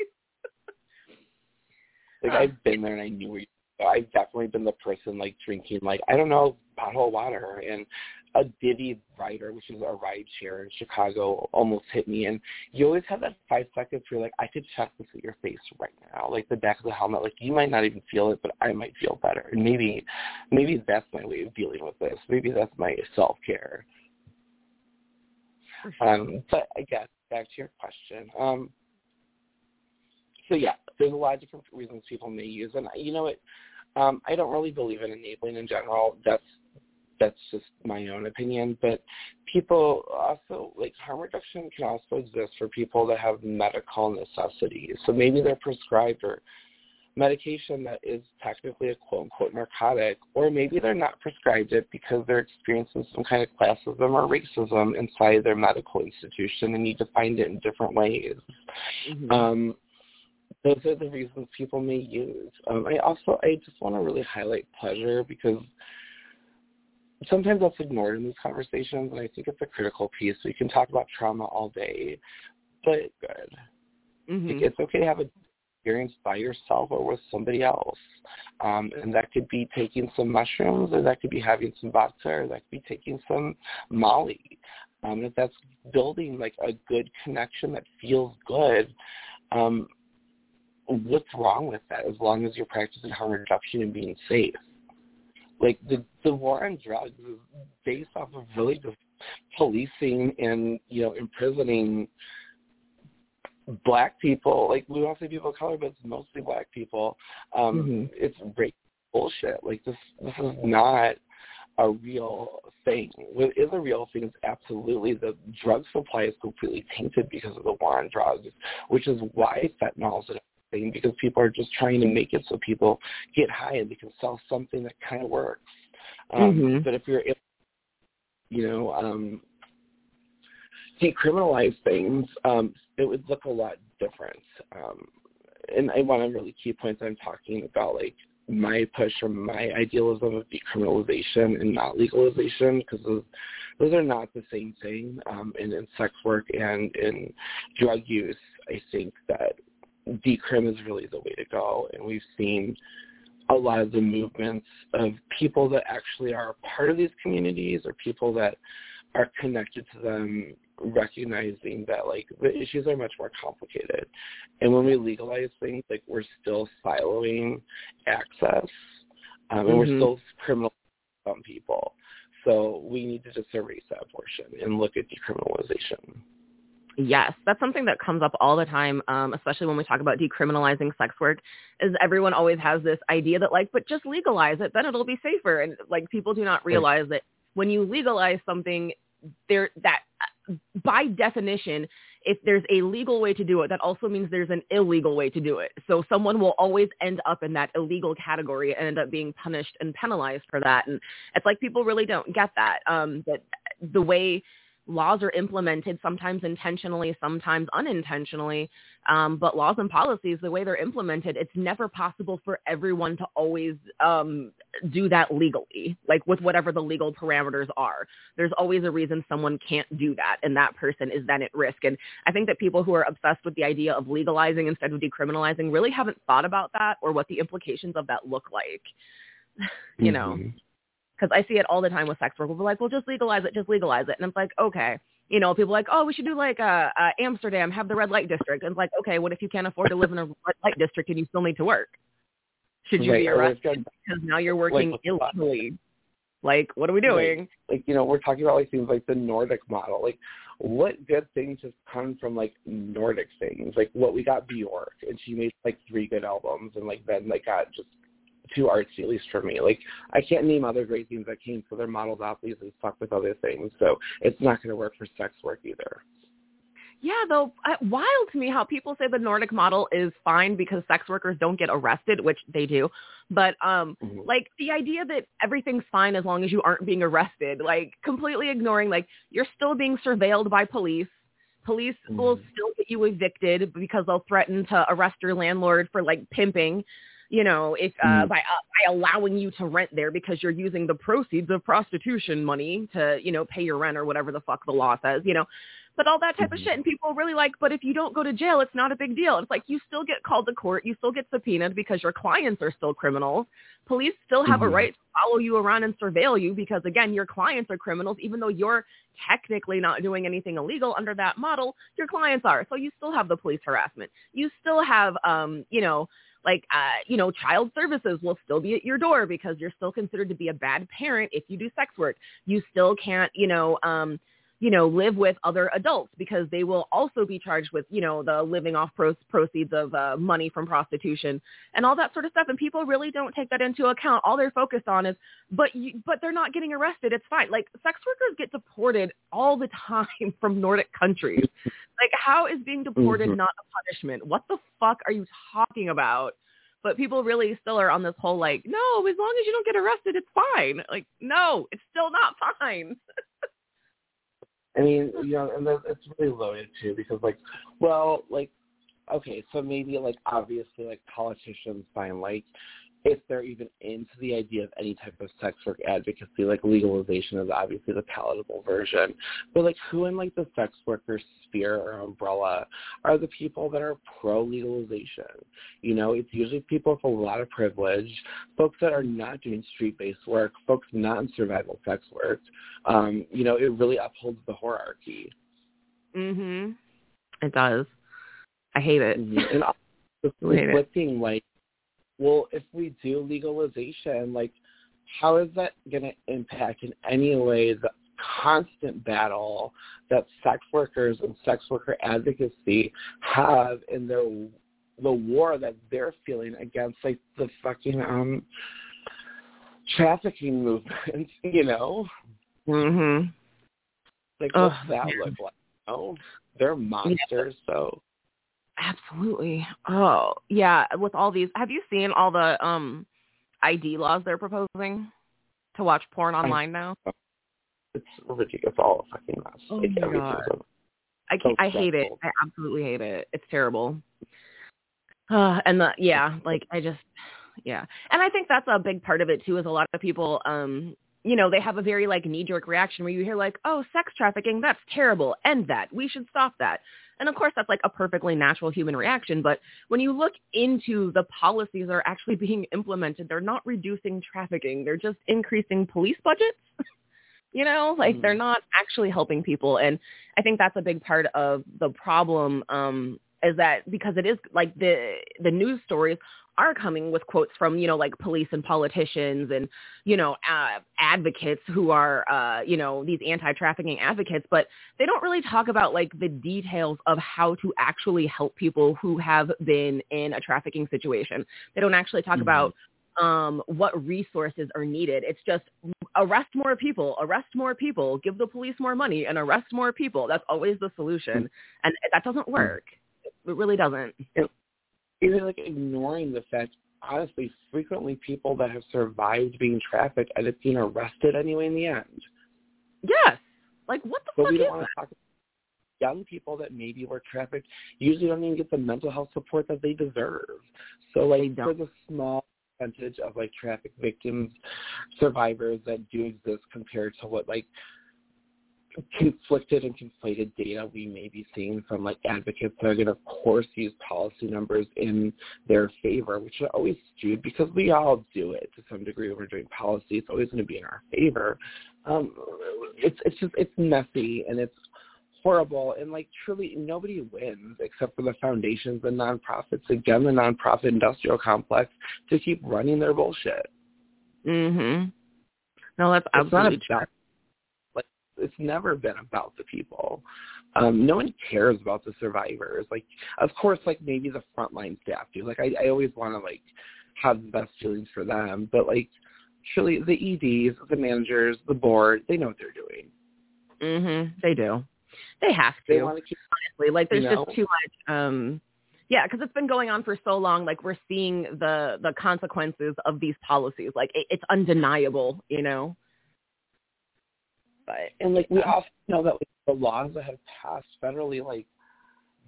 Like I've been there and I knew where you I've definitely been the person like drinking like I don't know bottle of water and a Divvy rider, which is a ride share in Chicago, almost hit me. And you always have that five seconds where you're like, I could check this at your face right now, like the back of the helmet. Like you might not even feel it, but I might feel better. And maybe, maybe that's my way of dealing with this. Maybe that's my self care. Um, but I guess back to your question. Um, so yeah, there's a lot of different reasons people may use, and you know what? Um, I don't really believe in enabling in general. That's that's just my own opinion. But people also like harm reduction can also exist for people that have medical necessities. So maybe they're prescribed or medication that is technically a quote unquote narcotic, or maybe they're not prescribed it because they're experiencing some kind of classism or racism inside their medical institution and need to find it in different ways. Mm-hmm. Um, those are the reasons people may use. Um, I also I just want to really highlight pleasure because sometimes that's ignored in these conversations, and I think it's a critical piece. We can talk about trauma all day, but good. Mhm. Like, it's okay to have a experience by yourself or with somebody else. Um, and that could be taking some mushrooms, or that could be having some vodka, or that could be taking some Molly. Um, if that's building like a good connection that feels good, um, what's wrong with that? As long as you're practicing harm reduction and being safe. Like the the war on drugs is based off of really just policing and you know imprisoning black people, like we don't say people of color, but it's mostly black people. Um, Mhm. It's rape bullshit. Like this, this is not a real thing. What is a real thing is absolutely the drug supply is completely tainted because of the war on drugs, which is why fentanyl is a thing because people are just trying to make it so people get high and they can sell something that kind of works. Um, Mhm. But if you're, able- you know, um, decriminalize things, um, it would look a lot different. Um, and I want to really key points I'm talking about, like my push or my idealism of decriminalization and not legalization, because those, those are not the same thing. Um, and in sex work and in drug use, I think that decrim is really the way to go. And we've seen a lot of the movements of people that actually are a part of these communities or people that are connected to them recognizing that like the issues are much more complicated and when we legalize things like we're still siloing access um, and we're Mhm. still criminal some people so we need to just erase that portion and look at decriminalization Yes, that's something that comes up all the time, um, especially when we talk about decriminalizing sex work. Is everyone always has this idea that like, but just legalize it, then it'll be safer, and like people do not realize that when you legalize something, there that by definition, if there's a legal way to do it, that also means there's an illegal way to do it. So someone will always end up in that illegal category and end up being punished and penalized for that. And it's like people really don't get that. Um, that the way laws are implemented sometimes intentionally, sometimes unintentionally. Um, but laws and policies, the way they're implemented, it's never possible for everyone to always um, do that legally, like with whatever the legal parameters are. There's always a reason someone can't do that, and that person is then at risk. And I think that people who are obsessed with the idea of legalizing instead of decriminalizing really haven't thought about that or what the implications of that look like. <laughs> you know Mhm. Because I see it all the time with sex work. We're like, well, just legalize it, just legalize it, and it's like, okay, you know, people are like, oh, we should do like uh, uh, Amsterdam, have the red light district, and it's like, okay, what if you can't afford to live in a red light district and you still need to work? Should you Right, be arrested got- because now you're working like- illegally? Like, what are we doing? Like, like you know, we're talking about like things like the Nordic model. Like, what good things have come from like Nordic things? Like, what we got Bjork, and she made like three good albums, and like then like got just too artsy, at least for me. Like, I can't name other great things that came from their models athletes and fuck with other things. So it's not going to work for sex work either. Yeah, though, uh, wild to me how people say the Nordic model is fine because sex workers don't get arrested, which they do. But um Mhm. like the idea that everything's fine as long as you aren't being arrested, like completely ignoring like you're still being surveilled by police. Police will Mhm. still get you evicted because they'll threaten to arrest your landlord for like pimping, you know, if uh, Mhm. by uh, by allowing you to rent there because you're using the proceeds of prostitution money to, you know, pay your rent or whatever the fuck the law says, you know but all that type of Mhm. shit. And people really like, but if you don't go to jail, it's not a big deal. It's like you still get called to court, you still get subpoenaed because your clients are still criminals. Police still have a Mhm. right to follow you around and surveil you because again, your clients are criminals, even though you're technically not doing anything illegal under that model. Your clients are, so you still have the police harassment. You still have, um, you know. Like, uh, you know, child services will still be at your door because you're still considered to be a bad parent if you do sex work. You still can't, you know, um, you know, live with other adults because they will also be charged with, you know, the living off pro- proceeds of uh, money from prostitution and all that sort of stuff. And people really don't take that into account. All they're focused on is, but you, but they're not getting arrested. It's fine. Like sex workers get deported all the <laughs> time from Nordic countries. Like how is being deported Mhm. not a punishment? What the fuck are you talking about? But people really still are on this whole like, no, as long as you don't get arrested, it's fine. Like, no, it's still not fine. I mean, you know, and it's really loaded too because, like, well, like, okay, so maybe like obviously like politicians find like if they're even into the idea of any type of sex work advocacy, like legalization is obviously the palatable version. But like who in like the sex worker sphere or umbrella are the people that are pro legalization? You know, it's usually people with a lot of privilege, folks that are not doing street based work, folks not in survival sex work. Um, you know, it really upholds the hierarchy. Mhm. It does. I hate it. And also <laughs> the Hate it. conflicting like well, if we do legalization, like how is that going to impact in any way the constant battle that sex workers and sex worker advocacy have in their the war that they're feeling against like the fucking um trafficking movement, <laughs> you know? Mhm. Like Ugh, what's that look like? Oh, they're monsters, so Absolutely. Oh, yeah, with all these have you seen all the um ID laws they're proposing to watch porn online now? it's ridiculous all a fucking mess. Oh like my God. I can't, I hate it. I absolutely hate it. It's terrible. Uh, <sighs> and the yeah, like I just yeah. And I think that's a big part of it too is a lot of people um you know, they have a very like knee jerk reaction where you hear like, "Oh, sex trafficking, that's terrible. End that. We should stop that." And of course, that's like a perfectly natural human reaction, but when you look into the policies that are actually <laughs> being implemented, they're not reducing trafficking. They're just increasing police budgets. <laughs> you know, like Mhm. they're not actually helping people and I think that's a big part of the problem um, is that because it is like the the news stories are coming with quotes from you know like police and politicians and you know uh, advocates who are uh, you know these anti-trafficking advocates, but they don't really talk about like the details of how to actually help people who have been in a trafficking situation. They don't actually talk Mhm. about um, what resources are needed. It's just arrest more people, arrest more people, give the police more money, and arrest more people. That's always the solution, and that doesn't work. It really doesn't. Even like ignoring the fact honestly frequently people that have survived being trafficked end up being arrested anyway in the end. Yes. Like what the but fuck we don't want to talk about young people that maybe were trafficked usually don't even get the mental health support that they deserve. So like for the small percentage of like traffic victims survivors that do exist compared to what like conflicted and conflated data we may be seeing from like advocates that are going to of course use policy numbers in their favor, which are always skewed because we all do it to some degree when we're doing policy. It's always going to be in our favor. Um, it's it's just it's messy and it's horrible and like truly nobody wins except for the foundations and nonprofits again the nonprofit industrial complex to keep running their bullshit. Mhm. No, that's It's absolutely true. about it's never been about the people. Um, no one cares about the survivors. Like, of course, like maybe the frontline staff do. Like, I, I always want to like have the best feelings for them, but like, surely the EDs, the managers, the board, they know what they're doing. Mhm. They do. They have to. They want to keep. honestly. Like there's You know? just too much. Um, yeah, because it's been going on for so long. Like we're seeing the the consequences of these policies. Like it, it's undeniable, you know. But And like we also know that like, the laws that have passed federally, like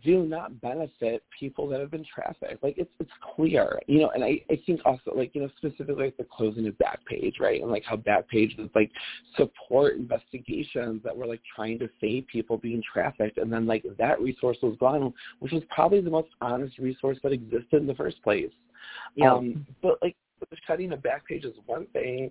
do not benefit people that have been trafficked. Like it's it's clear, you know. And I I think also like you know specifically like the closing of Backpage, right? And like how Backpage is like support investigations that were like trying to save people being trafficked, and then like that resource was gone, which was probably the most honest resource that existed in the first place. yeah, Um, but like shutting a Backpage is one thing,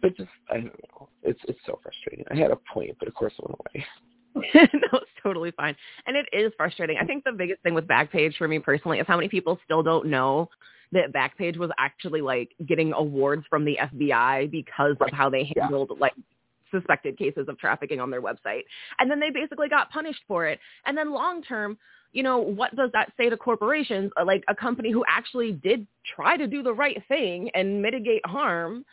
but just I don't know. It's it's so frustrating. I had a point, but of course it went away. <laughs> <laughs> no, it's totally fine. And it is frustrating. I think the biggest thing with Backpage for me personally is how many people still don't know that Backpage was actually like getting awards from the FBI because of how they Yeah. handled like suspected cases of trafficking on their website. And then they basically got punished for it. And then long term, you know, what does that say to corporations? Uh, Like a company who actually did try to do the right thing and mitigate harm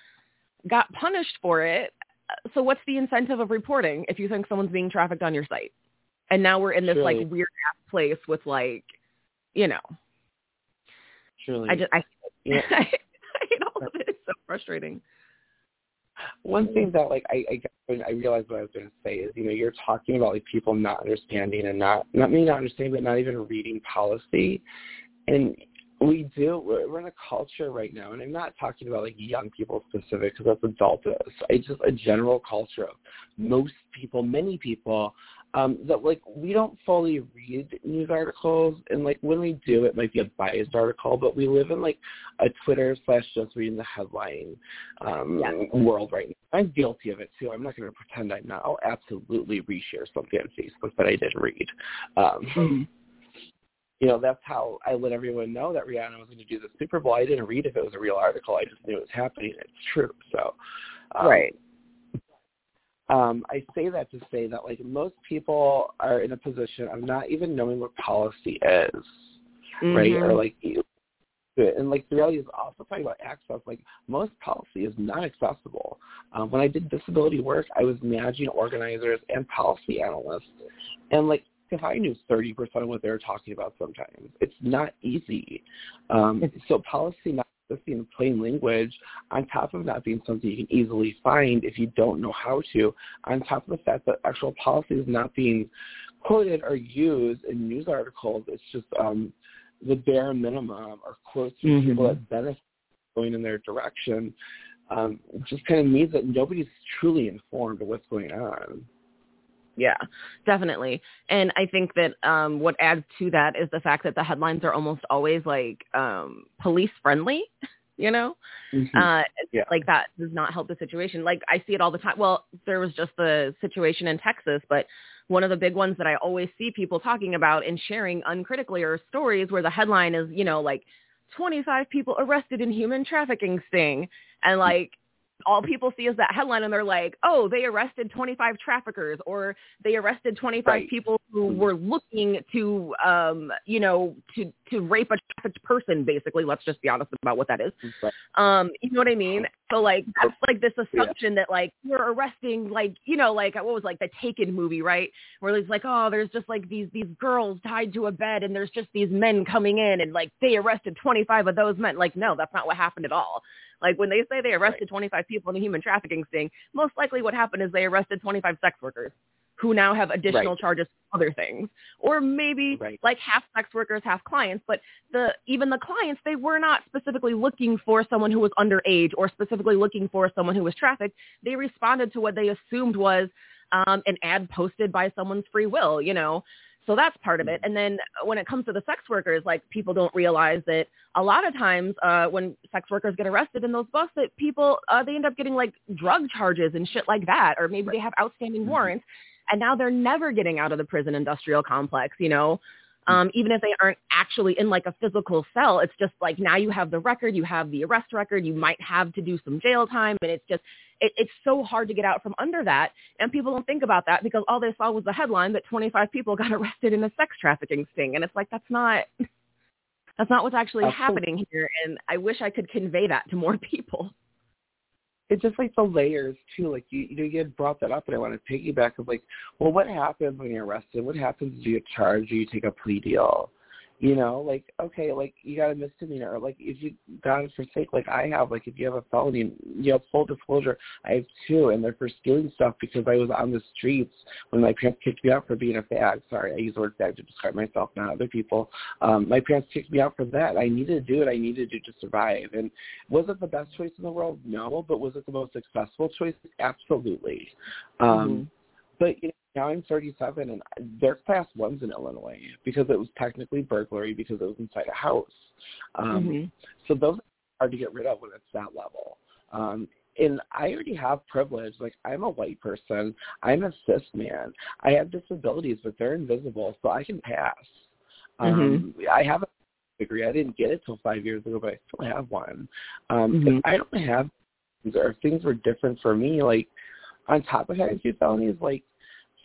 got punished for it. Uh, So what's the incentive of reporting if you think someone's being trafficked on your site? And now we're in this Surely. like weird ass place with like, you know, Surely. I just I, Yeah. <laughs> I hate all of it. It's so frustrating. One thing that like I I, I realized what I was going to say is you know you're talking about like people not understanding and not not me not understanding but not even reading policy, and we do we're, we're in a culture right now and I'm not talking about like young people specific because that's adulthood. It's just a general culture of most people, many people um, that like we don't fully read news articles and like when we do it might be a biased article but we live in like a twitter slash just reading the headline um world right now. I'm guilty of it too. I'm not going to pretend i'm not i'll absolutely reshare something on facebook that i did read. Um you know that's how i let everyone know that rihanna was going to do the super bowl. I didn't read if it was a real article. I just knew it was happening. It's true so um, um, I say that to say that like most people are in a position of not even knowing what policy is, right? Mhm. Or like, you- and like the reality is also talking about access. Like most policy is not accessible. Um, when I did disability work, I was managing organizers and policy analysts, and like if I knew 30% of what they were talking about sometimes, it's not easy. Um, so policy not existing in plain language, on top of not being something you can easily find if you don't know how to, on top of the fact that actual policy is not being quoted or used in news articles, it's just um, the bare minimum or quotes from people Mhm. that benefit going in their direction. Um, just kind of means that nobody's truly informed of what's going on. Yeah, definitely. And I think that um what adds to that is the fact that the headlines are almost always like um police friendly, <laughs> you know? Uh Yeah. like that does not help the situation. Like I see it all the time. Well, there was just the situation in Texas, but one of the big ones that I always see people talking about and sharing uncritically are stories where the headline is, you know, like 25 people arrested in human trafficking sting and like all people see is that headline and they're like, "Oh, they arrested 25 traffickers or they arrested 25 Right. people who were looking to um, you know, to to rape a trafficked person basically. Let's just be honest about what that is. Right. Um, you know what I mean? So like that's like this assumption that like you're arresting like you know like what was like the Taken movie right where it's like oh there's just like these these girls tied to a bed and there's just these men coming in and like they arrested 25 of those men like no that's not what happened at all like when they say they arrested 25 people in a human trafficking sting most likely what happened is they arrested 25 sex workers who now have additional Right. charges for other things or maybe Right. like half sex workers half clients but the even the clients they were not specifically looking for someone who was underage or specifically looking for someone who was trafficked they responded to what they assumed was um, an ad posted by someone's free will you know so that's part of it. And then when it comes to the sex workers like people don't realize that a lot of times uh when sex workers get arrested in those busts that people uh they end up getting like drug charges and shit like that or maybe they have outstanding warrants and now they're never getting out of the prison industrial complex you know um, even if they aren't actually in like a physical cell. It's just like now you have the record, you have the arrest record, you might have to do some jail time, and it's just it, it's so hard to get out from under that. And people don't think about that because all they saw was the headline that 25 people got <laughs> arrested in a sex trafficking sting, and it's like that's not <laughs> that's not what's actually Absolutely. happening here. And I wish I could convey that to more <laughs> people. It's just like the layers too. Like you, you know, you had brought that up, and I want to piggyback of like, well, what happens when you're arrested? What happens if you get charged or you take a plea deal? You know, like okay, like you got a misdemeanor, or like if you God forsake, like I have, like if you have a felony, you know, full disclosure, I have two, and they're for stealing stuff because I was on the streets when my parents kicked me out for being a fag. Sorry, I use the word fag to describe myself, not other people. Um, my parents kicked me out for that. I needed to do it. I needed to do to survive. And was it the best choice in the world? No, but was it the most successful choice? Absolutely. Um, But you know, now I'm 37, and they're class ones in Illinois because it was technically burglary because it was inside a house. Um, Mhm. So those are hard to get rid of when it's that level. Um, and I already have privilege. Like I'm a white person. I'm a cis man. I have disabilities, but they're invisible, so I can pass. Um, I have a degree. I didn't get it till five years ago, but I still have one. Um, Mhm. If I don't have, or if things were different for me, like on top of having two felonies, like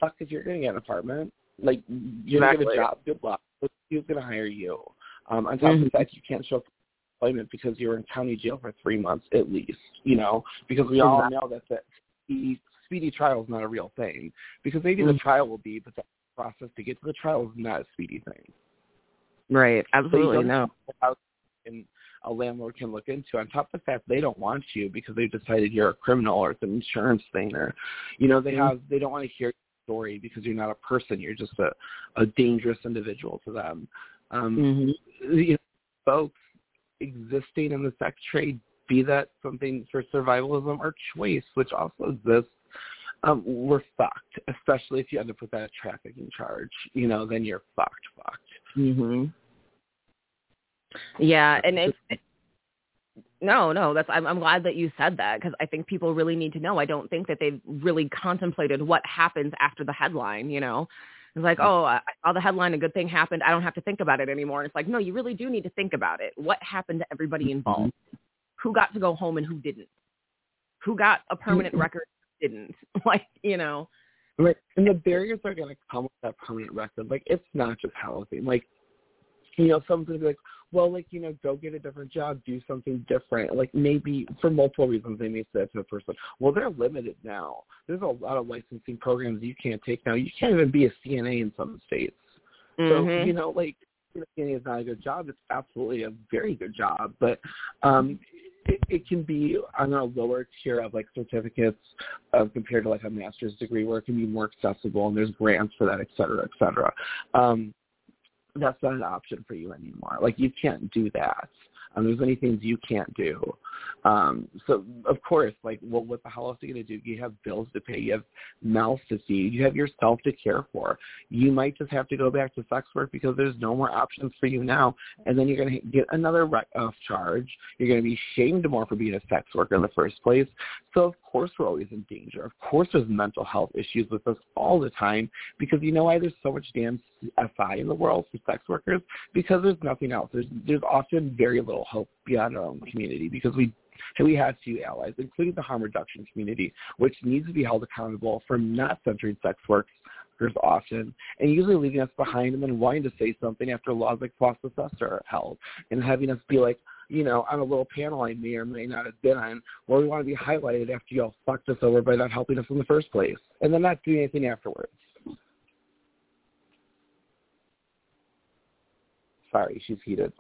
fuck if you're going to get an apartment, like you're going to get a job. Good luck. Who's going to hire you? Um, on top of Mhm. that, you can't show up for employment because you were in county jail for three months at least. You know, because we all know that the speedy, speedy trial is not a real thing. Because maybe the Mhm. trial will be, but the process to get to the trial is not a speedy thing. Right. Absolutely. don't No. a and a landlord can look into. On top of the fact they don't want you because they've decided you're a criminal or it's an insurance thing or you know, they Mhm. have they don't want to hear story because you're not a person, you're just a, a dangerous individual to them. Um hmm you know, folks existing in the sex trade, be that something for survivalism or choice, which also exists, um, we're fucked. Especially if you end up with that trafficking charge, you know, then you're fucked, fucked. hmm Yeah, and it's no, no. That's I'm I'm glad that you said that because I think people really need to know. I don't think that they've really contemplated what happens after the headline. You know, it's like, mm. oh, I saw the headline, a good thing happened. I don't have to think about it anymore. And it's like, no, you really do need to think about it. What happened to everybody mm-hmm. involved? Who got to go home and who didn't? Who got a permanent mm-hmm. record? Who didn't? <laughs> Like, you know. Right. And the barriers are going to come with that permanent record. Like, it's not just housing. Like, you know, someone's going to be like, well, like, you know, go get a different job, do something different. Like, maybe for multiple reasons they may say that to a person. Well, they're limited now. There's a lot of licensing programs you can't take now. You can't even be a CNA in some states. So, Mhm. you know, like, you know, CNA is not a good job. It's absolutely a very good job. But um, it, it can be on a lower tier of, like, certificates uh, compared to, like, a master's degree where it can be more accessible and there's grants for that, et cetera, et cetera. Um, that's not an option for you anymore. Like you can't do that. Um, there's many things you can't do. Um, so of course, like, well, what the hell else are you gonna do? You have bills to pay. You have mouths to feed. You have yourself to care for. You might just have to go back to sex work because there's no more options for you now. And then you're gonna get another rec- uh, charge. You're gonna be shamed more for being a sex worker in the first place. So of course we're always in danger. Of course there's mental health issues with us all the time because you know why there's so much damn SI in the world for sex workers because there's nothing else. There's there's often very little hope beyond our own community because we we have few allies, including the harm reduction community, which needs to be held accountable for not censoring sex workers often and usually leaving us behind and then wanting to say something after laws like assessor are held and having us be like, you know, on a little panel I may or may not have been on where we want to be highlighted after y'all fucked us over by not helping us in the first place and then not doing anything afterwards. Sorry, she's heated.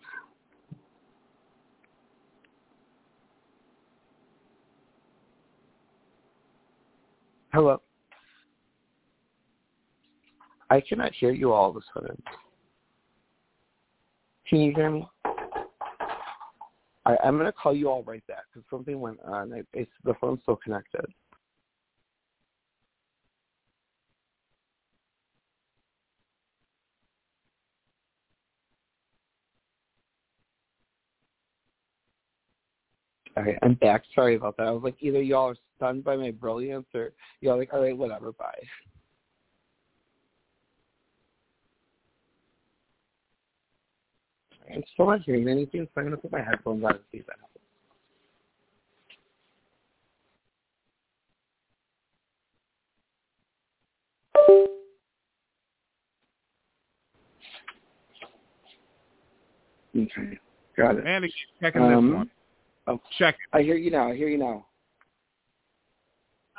Hello. I cannot hear you all of a sudden. Can you hear me? I, I'm going to call you all right back because something went on. I, it's, the phone's still connected. Right, I'm back. Sorry about that. I was like, either y'all are stunned by my brilliance or y'all like, all right, whatever, bye. I'm still not hearing anything, so I'm gonna put my headphones on and see if that helps. Okay, got it. And checking Um, this one. Oh. Check. I hear you now. I hear you now.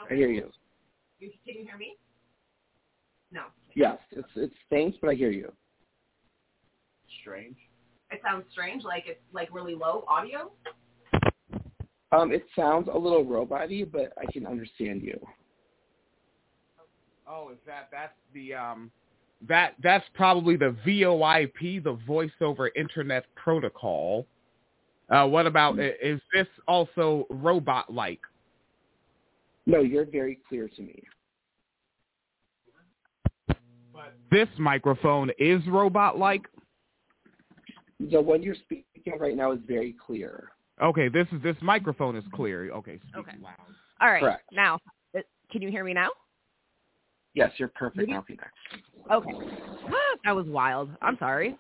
I hear you. You, can you hear me? No. Yes, it's it's faint, but I hear you. Strange. It sounds strange, like it's like really low audio. Um, it sounds a little robot-y, but I can understand you. Oh, is that that's the um that that's probably the VoIP, the Voice over Internet Protocol. Uh, what about i- is this also robot-like? No, you're very clear to me. This microphone is robot-like. The one you're speaking right now is very clear. Okay, this is this microphone is clear. Okay, speak Okay. loud. All right. Correct. Now, uh, can you hear me now? Yes, you're perfect Maybe- now, Phoenix. Okay. <gasps> that was wild. I'm sorry.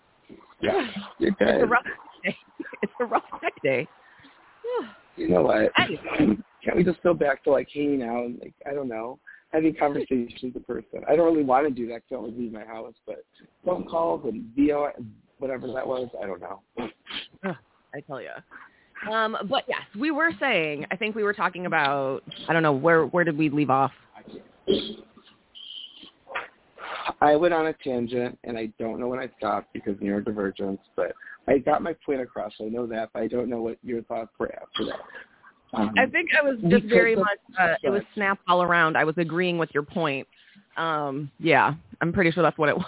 Yeah, you're <sighs> good. Rough <laughs> day. It's a rough tech day. <sighs> You know what? <clears throat> Can't we just go back to like hanging out and like I don't know, having conversations with the person? I don't really want to do that. 'cause I don't want to leave my house, but phone calls and VO, whatever that was, I don't know. <sighs> I tell you. Um, but yes, we were saying. I think we were talking about. I don't know where. Where did we leave off? I went on a tangent and I don't know when I stopped because neurodivergence, but I got my point across. I know that, but I don't know what your thoughts were after that. Um, I think I was just very much. Uh, it was snap all around. I was agreeing with your point. Um, yeah, I'm pretty sure that's what it <laughs> was.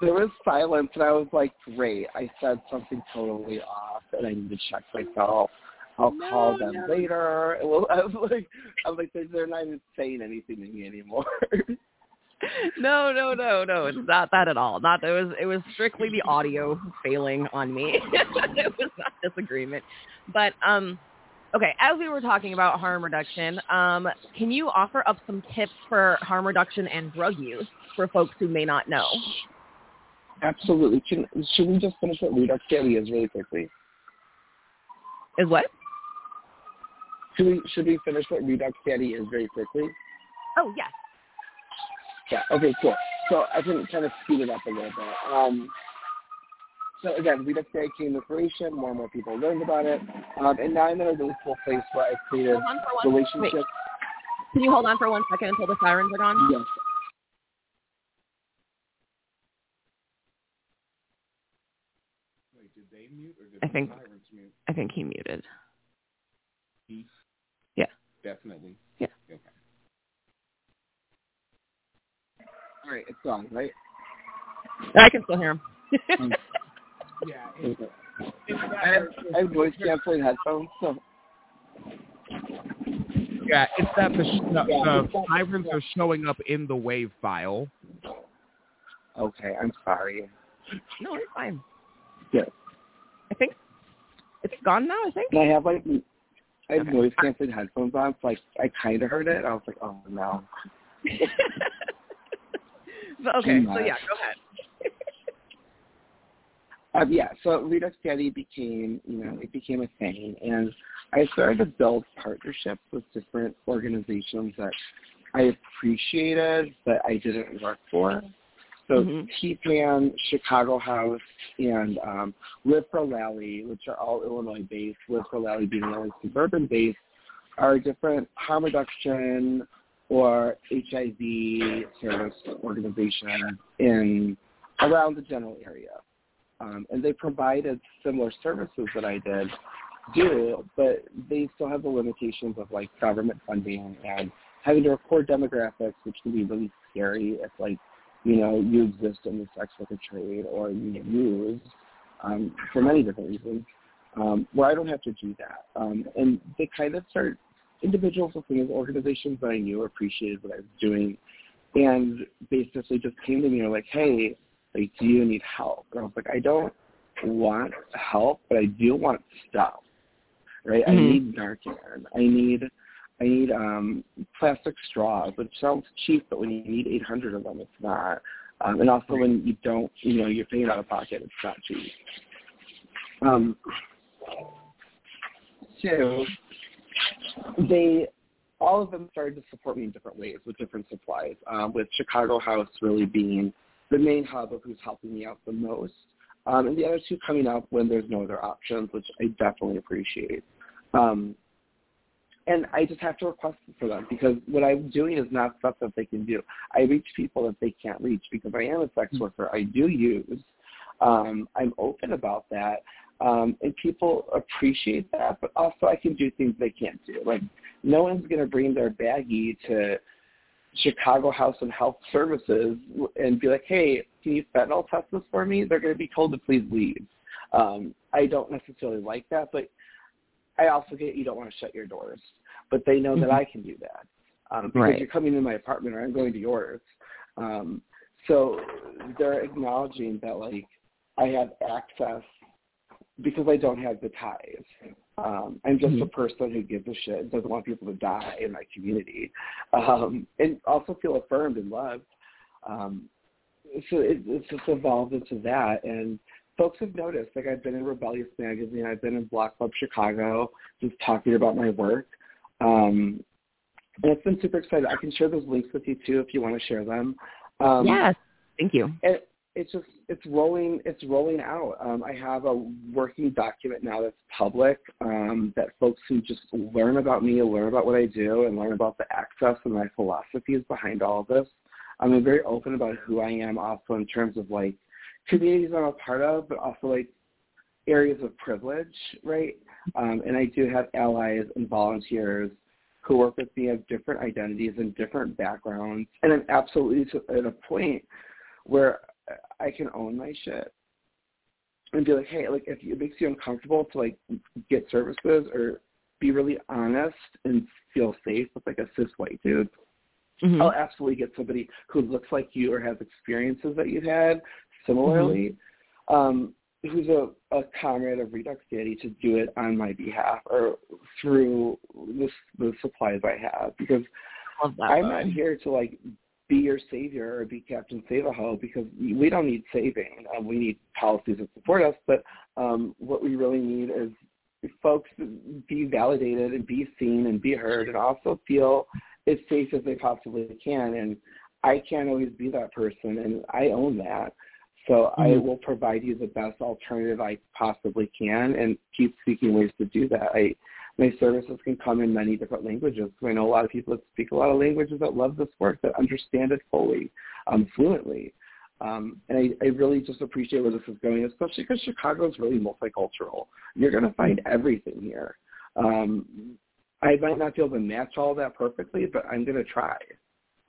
there was silence and I was like, great, I said something totally off and I need to check myself. I'll No, call them no. later. Well, <laughs> I was like, I'm like, they're- they're not even saying anything to me anymore. <laughs> <laughs> no, no, no, no. It's not that at all. Not it was. It was strictly the audio failing on me. <laughs> it was not disagreement. But um, okay. As we were talking about harm reduction, um, can you offer up some tips for harm reduction and drug use for folks who may not know? Absolutely. Can, should we just finish what Redux Daddy is really quickly? Is what? Should we should we finish what Redux Daddy is very quickly? Oh yes. Yeah. Okay. Cool. So I can kind of speed it up a little bit. Um, so again, Redux Daddy came to fruition. More and more people learned about it, um, and now I'm in a really cool place where I've created on relationships. Wait, can you hold on for one second until the sirens are gone? Yes. Wait, did they mute or did I the think- sirens mute? I think he muted. Heath? Yeah. Definitely. Yeah. Okay. All right. It's gone, right? I can still hear him. Hmm. Yeah. Okay. I have, I have voice canceling headphones, so Yeah, it's that the, sh- the, the sirens are showing up in the wave file. okay. I'm sorry. no, it's fine. Yeah. I think it's gone now. I think. And I have like I have Okay. noise canceling headphones on, so like I kind of heard it. I was like, oh no. <laughs> okay, so yeah, go ahead. <laughs> Um, yeah, so Redux Daddy became, you know, it became a thing, and I started to build partnerships with different organizations that I appreciated, but I didn't work for. So Mhm. TPAN, Chicago House, and um, Live4Lali, which are all Illinois-based, Live4Lali being only suburban-based, are different harm reduction or HIV service organization in around the general area um, and they provided similar services that I did do, but they still have the limitations of like government funding and having to record demographics, which can be really scary if like you know you exist in the sex worker trade or you use um, for many different reasons. Um, where I don't have to do that, um, and they kind of start individuals within these organizations that I knew appreciated what I was doing, and basically just came to me and were like, hey like, do you need help? And I was like, I don't want help, but I do want stuff, right? I Mhm. need Narcan. I need, I need um plastic straws, which sounds cheap, but when you need 800 of them, it's not. Um, and also when you don't, you know, you're paying out of pocket, it's not cheap. Um, two, they all of them started to support me in different ways with different supplies. Um, with Chicago House really being the main hub of who's helping me out the most, um, and the other two coming up when there's no other options, which I definitely appreciate. Um, and I just have to request it for them because what I'm doing is not stuff that they can do. I reach people that they can't reach because I am a sex worker. I do use. Um, I'm open about that. Um, and people appreciate that, but also I can do things they can't do. Like no one's going to bring their baggie to Chicago House and Health Services and be like, hey, can you fentanyl test this for me? They're going to be told to please leave. Um, I don't necessarily like that, but I also get you don't want to shut your doors. But they know mm-hmm. that I can do that um, because right. you're coming in my apartment or I'm going to yours. Um, so they're acknowledging that like I have access because I don't have the ties. Um, I'm just mm-hmm. a person who gives a shit and doesn't want people to die in my community, um, and also feel affirmed and loved. Um, so it, it's just evolved into that, and folks have noticed. Like I've been in Rebellious Magazine, I've been in Block Club Chicago, just talking about my work. Um, and it's been super exciting. I can share those links with you too if you want to share them. Um, yes, thank you. And, it's just it's rolling it's rolling out. Um, I have a working document now that's public um, that folks who just learn about me, learn about what I do, and learn about the access and my philosophies behind all of this. I'm very open about who I am, also in terms of like communities I'm a part of, but also like areas of privilege, right? Um, and I do have allies and volunteers who work with me of different identities and different backgrounds, and I'm absolutely at a point where I can own my shit and be like, hey, like if it makes you uncomfortable to like get services or be really honest and feel safe with like a cis white dude, mm-hmm. I'll absolutely get somebody who looks like you or has experiences that you've had similarly, mm-hmm. um, who's a, a comrade of Redux Daddy to do it on my behalf or through the, the supplies I have because I'm not here to like be your savior or be Captain Save-A-Ho because we don't need saving. Um, we need policies that support us, but um, what we really need is folks be validated and be seen and be heard and also feel as safe as they possibly can. And I can't always be that person, and I own that. So mm-hmm. I will provide you the best alternative I possibly can and keep seeking ways to do that. I my services can come in many different languages. I know a lot of people that speak a lot of languages that love this work, that understand it fully, um, fluently. Um, and I, I really just appreciate where this is going, especially because Chicago is really multicultural. You're going to find everything here. Um, I might not be able to match all that perfectly, but I'm going to try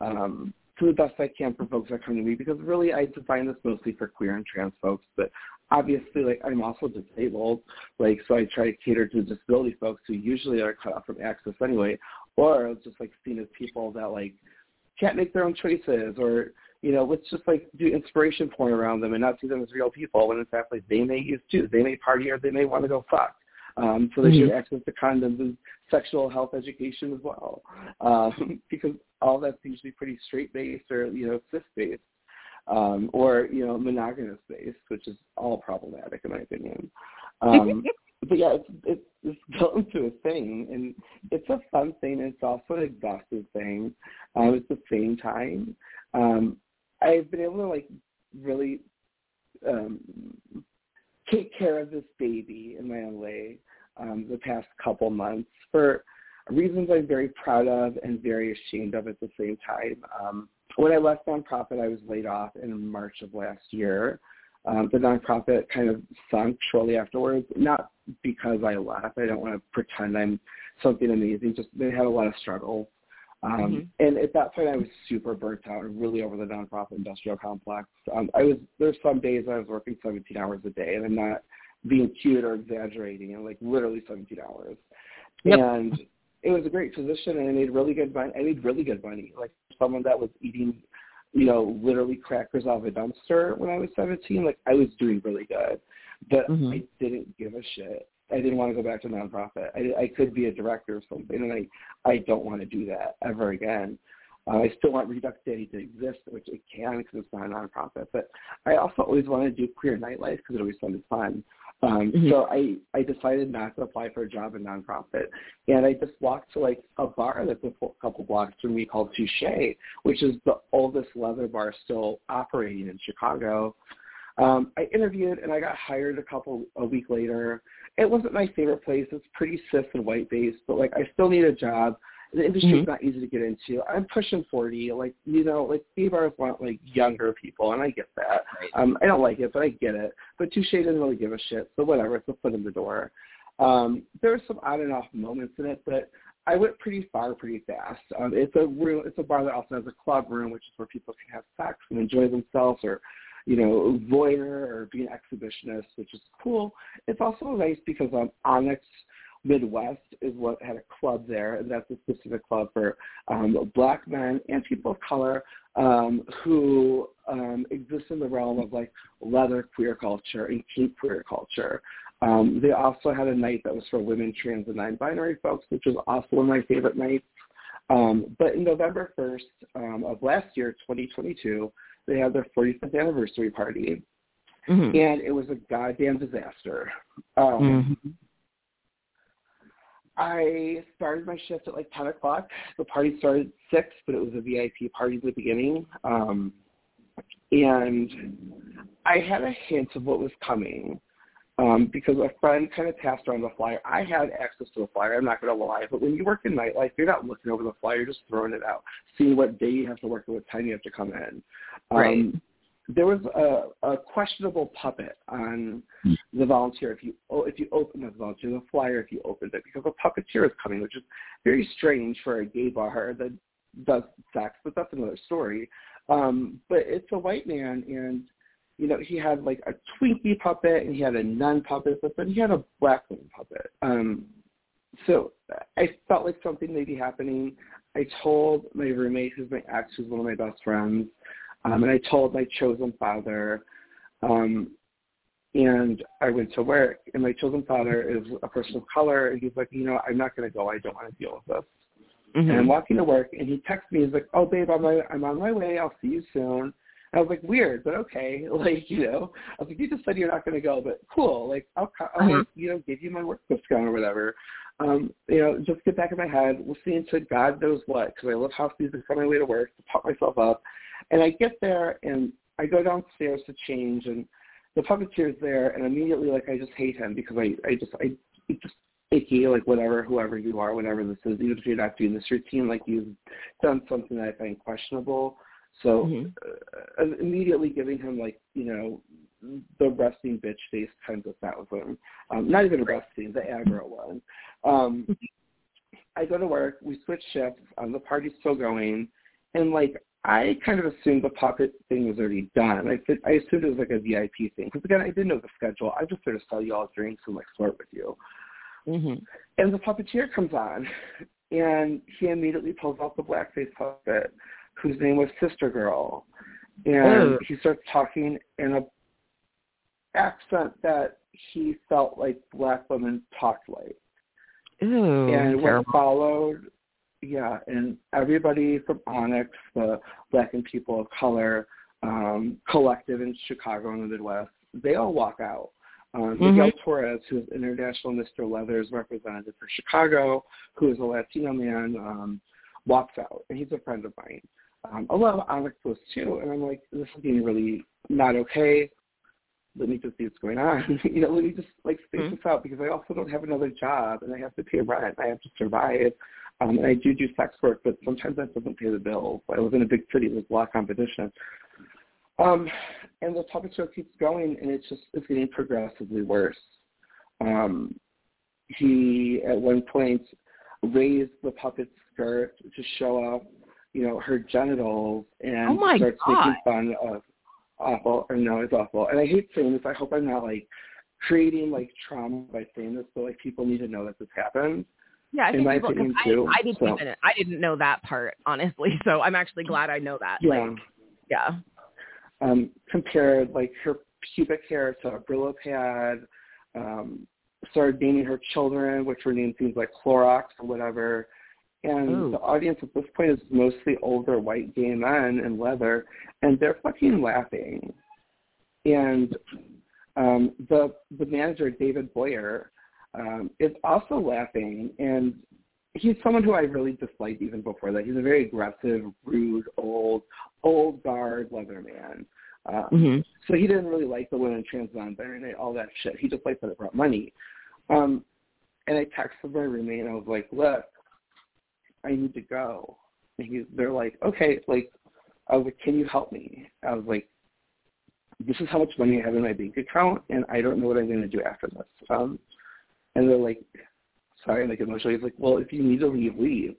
um, to the best I can for folks that come to me because really I define this mostly for queer and trans folks, but obviously like I'm also disabled, like so I try to cater to disability folks who usually are cut off from access anyway, or just like seen as people that like can't make their own choices or you know, let's just like do inspiration porn around them and not see them as real people when in fact like they may use too. They may party or they may want to go fuck. Um, so they mm-hmm. should access to condoms and sexual health education as well. Um, <laughs> because all that's usually pretty straight based or, you know, cis based um, or you know monogamous based, which is all problematic in my opinion. <laughs> Um, but yeah, it's, it's it's <laughs> built into a thing, and it's a fun thing. And it's also an exhaustive thing um, at the same time. Um, I've been able to like really um, take care of this baby in my own way um, the past couple months for reasons I'm very proud of and very ashamed of at the same time. Um, when I left nonprofit, I was laid off in March of last year. Um, the nonprofit kind of sunk shortly afterwards, not because I left. I don't want to pretend I'm something amazing. Just they had a lot of struggles. Um, mm-hmm. And at that point, I was super burnt out and really over the nonprofit industrial complex. Um, I was there's some days I was working 17 hours a day, and I'm not being cute or exaggerating. I'm like literally 17 hours. Yep. And it was a great position and I made really good money. I made really good money. Like someone that was eating, you know, literally crackers out of a dumpster when I was 17, like I was doing really good. But mm-hmm. I didn't give a shit. I didn't want to go back to nonprofit. I, I could be a director or something, and I I don't want to do that ever again. Uh, I still want Redux Daddy to exist, which it can because it's not a nonprofit. But I also always wanted to do queer nightlife because it always sounded fun. Um, mm-hmm. So I, I decided not to apply for a job in nonprofit, and I just walked to like a bar that's a couple blocks from me called Touche, which is the oldest leather bar still operating in Chicago. Um, I interviewed and I got hired a couple a week later. It wasn't my favorite place. It's pretty cis and white based, but like I still need a job. The industry's mm-hmm. not easy to get into. I'm pushing 40. Like, you know, like gay bars want like younger people, and I get that. Right. Um, I don't like it, but I get it. But Touche doesn't really give a shit, so whatever. It's a foot in the door. Um, there were some on and off moments in it, but I went pretty far pretty fast. Um, it's a room. It's a bar that also has a club room, which is where people can have sex and enjoy themselves, or you know, voyeur or be an exhibitionist, which is cool. It's also nice because um, Onyx Midwest is what had a club there, and that's a specific club for um, black men and people of color um, who um, exist in the realm of like leather queer culture and kink queer culture. Um, they also had a night that was for women, trans, and non-binary folks, which was also one of my favorite nights. Um, but in November 1st um, of last year, 2022, they had their 45th anniversary party, mm-hmm. and it was a goddamn disaster. Um, mm-hmm. I started my shift at like 10 o'clock. The party started at 6, but it was a VIP party at the beginning. Um, and I had a hint of what was coming um, because a friend kind of passed around the flyer. I had access to the flyer, I'm not going to lie, but when you work in nightlife, you're not looking over the flyer, you're just throwing it out, seeing what day you have to work and what time you have to come in. Right. There was a, a questionable puppet on the volunteer if you oh, if you open the volunteer the flyer if you opened it because a puppeteer is coming, which is very strange for a gay bar that does sex, but that's another story. Um, but it's a white man and you know, he had like a Twinkie puppet and he had a nun puppet, but then he had a black woman puppet. Um, so I felt like something may be happening. I told my roommate, who's my ex, who's one of my best friends, um, and I told my chosen father, um, and I went to work, and my chosen father is a person of color, and he's like, you know, I'm not going to go. I don't want to deal with this. Mm-hmm. And I'm walking to work, and he texts me. He's like, oh, babe, I'm, I'm on my way. I'll see you soon. I was like, weird, but okay. <laughs> Like, you know, I was like, you just said you're not going to go, but cool. Like, I'll, I'll uh-huh. you know, give you my work discount or whatever. Um, you know, just get back in my head. We'll see into God knows what, because I love house music on my way to work to pump myself up. And I get there and I go downstairs to change, and the puppeteer's there, and immediately, like, I just hate him because I, I just, I it just icky, like whatever, whoever you are, whatever this is, even if you're not doing this routine, like you've done something that I find questionable. So mm-hmm. uh, immediately giving him like you know the resting bitch face times a thousand. Um, not even resting, the aggro one. Um, <laughs> I go to work. We switch shifts. Um, the party's still going, and like I kind of assumed the puppet thing was already done. I I assumed it was like a VIP thing because again I didn't know the schedule. I just sort of sell you all drinks and like flirt with you. Mm-hmm. And the puppeteer comes on, and he immediately pulls out the blackface puppet whose name was Sister Girl, and oh. he starts talking in a accent that he felt like black women talked like. Ew, and terrible. what followed, yeah, and everybody from Onyx, the Black and People of Color um, collective in Chicago and the Midwest, they all walk out. Um, mm-hmm. Miguel Torres, who is International Mr. Leathers representative for Chicago, who is a Latino man, um, walks out, and he's a friend of mine um, a lot of Onyx was too, and I'm like, this is getting really not okay. Let me just see what's going on. <laughs> you know, let me just like space mm-hmm. this out because I also don't have another job and I have to pay rent. I have to survive. Um, and I do do sex work, but sometimes that doesn't pay the bills. I live in a big city with a lot of competition. Um, and the puppet show keeps going, and it's just it's getting progressively worse. Um, he at one point raised the puppet's skirt to show off you know, her genitals and oh my starts God. making fun of awful or no, it's awful. And I hate saying this. I hope I'm not like creating like trauma by saying this, but like people need to know that this happened. Yeah, I in people, opinion I, too. I didn't so. even I didn't know that part honestly. <laughs> So I'm actually glad I know that. Yeah. Like, yeah. Um, compared like her pubic hair to a Brillo pad. Um, started naming her children, which were named things like Clorox or whatever and Ooh. the audience at this point is mostly older white gay men in leather, and they're fucking laughing. And um, the the manager David Boyer um, is also laughing, and he's someone who I really disliked even before that. He's a very aggressive, rude, old, old guard leather man. Um, Mhm. So he didn't really like the women trans non-binary, all that shit. He just liked that it brought money. Um, and I texted my roommate and I was like, look, I need to go. And he, they're like, okay, like, I was like, can you help me? I was like, this is how much money I have in my bank account, and I don't know what I'm going to do after this. Um, and they're like, sorry, like emotionally, he's like, well, if you need to leave, leave.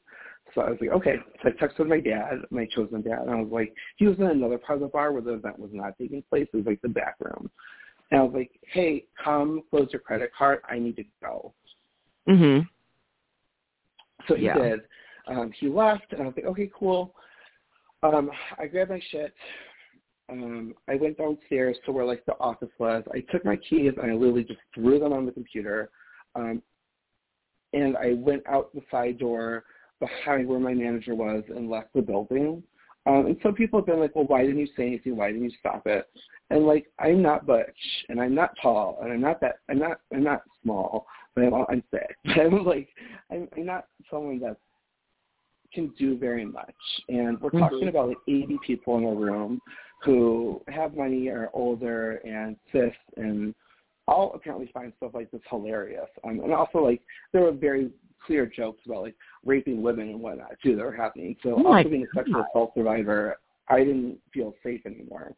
So I was like, okay. So I texted my dad, my chosen dad, and I was like, he was in another part of the bar where the event was not taking place. It was like the back room. And I was like, hey, come close your credit card. I need to go. Mhm. So he Yeah. did. Um, he left, and I was like, okay, cool. Um, I grabbed my shit. Um, I went downstairs to where like the office was. I took my keys and I literally just threw them on the computer. Um, and I went out the side door behind where my manager was and left the building. Um, and some people have been like, well, why didn't you say anything? Why didn't you stop it? And like, I'm not butch, and I'm not tall, and I'm not that, I'm not, I'm not small, but I'm, I'm thick. <laughs> I'm like, I'm, I'm not someone that can do very much. And we're talking Mhm. about like 80 people in a room who have money, are older, and cis, and all apparently find stuff like this hilarious. Um, and also, like, there were very clear jokes about like raping women and whatnot too that were happening. So Oh also being a sexual assault survivor, I didn't feel safe anymore.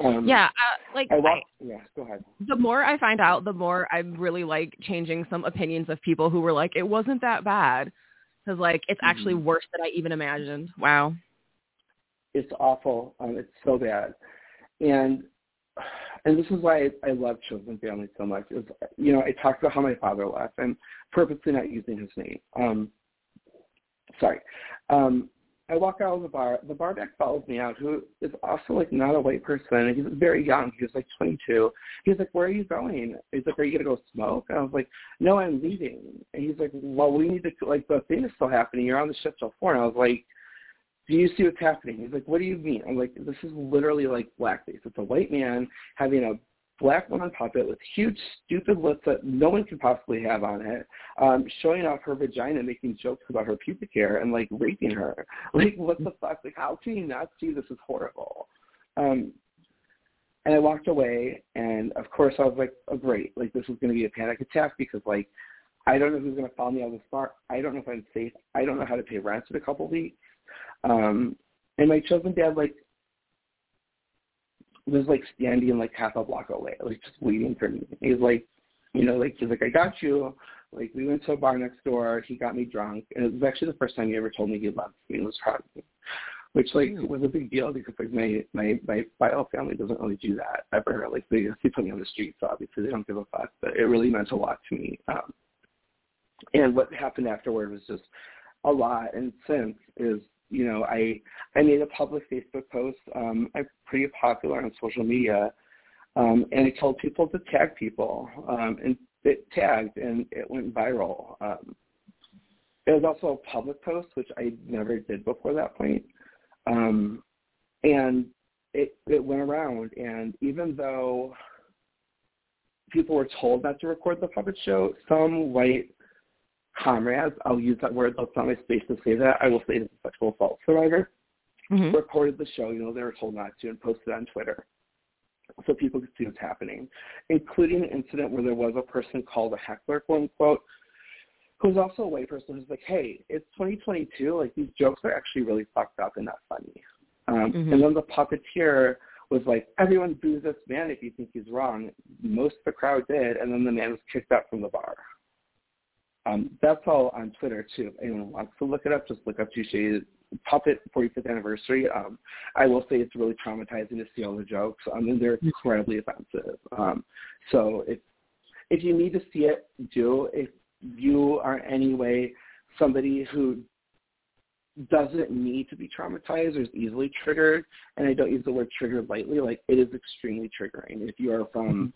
Um, Yeah, uh, like I I. Yeah, go ahead. the more I find out, the more I'm really like changing some opinions of people who were like, it wasn't that bad. Because like it's actually Mhm. worse than I even imagined. Wow. It's awful. Um, it's so bad, and and this is why I, I love chosen family so much. Is you know I talked about how my father left. I'm purposely not using his name. Um, sorry. Um, I walk out of the bar. The bar back follows me out, who is also like not a white person. He's very young. He was like 22. He's like, "Where are you going?" He's like, "Are you gonna go smoke?" And I was like, "No, I'm leaving." And he's like, "Well, we need to like the thing is still happening. You're on the ship till four. And I was like, "Do you see what's happening?" He's like, "What do you mean?" I'm like, "This is literally like blackface. It's a white man having a black woman puppet with huge stupid lips that no one could possibly have on it, um, showing off her vagina, making jokes about her pubic hair, and like raping her. <laughs> Like, what the fuck? Like, how can you not see this is horrible? Um, and I walked away, and of course I was like, oh great, like this is going to be a panic attack because like I don't know who's going to follow me out of this bar. I don't know if I'm safe. I don't know how to pay rent in a couple weeks. Um, and my chosen dad like was like standing like half a block away, like just waiting for me. He's like, you know, like he's like, I got you. Like we went to a bar next door. He got me drunk, and it was actually the first time he ever told me he loved me and was proud of me, which like was a big deal because like my my my bio family doesn't really do that ever. Like they see put me on the street, so obviously they don't give a fuck. But it really meant a lot to me. Um, and what happened afterward was just a lot. And since is you know, I I made a public Facebook post. Um, I'm pretty popular on social media, um, and I told people to tag people, um, and it tagged, and it went viral. Um, it was also a public post, which I never did before that point, um, and it it went around. And even though people were told not to record the puppet show, some white comrades, I'll use that word, that's not my space to say that, I will say it's a sexual assault survivor, Mhm. recorded the show, you know, they were told not to, and posted it on Twitter so people could see what's happening, including an incident where there was a person called a heckler, quote unquote, who was also a white person who's like, hey, it's 2022, like these jokes are actually really fucked up and not funny. Um, Mhm. And then the puppeteer was like, everyone boo this man if you think he's wrong. Most of the crowd did, and then the man was kicked out from the bar. Um, that's all on Twitter too. If anyone wants to look it up, just look up Touche Puppet 45th anniversary. Um, I will say it's really traumatizing to see all the jokes. I mean, they're incredibly offensive. Um, so if if you need to see it, do. If you are anyway somebody who doesn't need to be traumatized or is easily triggered, and I don't use the word triggered lightly, like it is extremely triggering. If you are from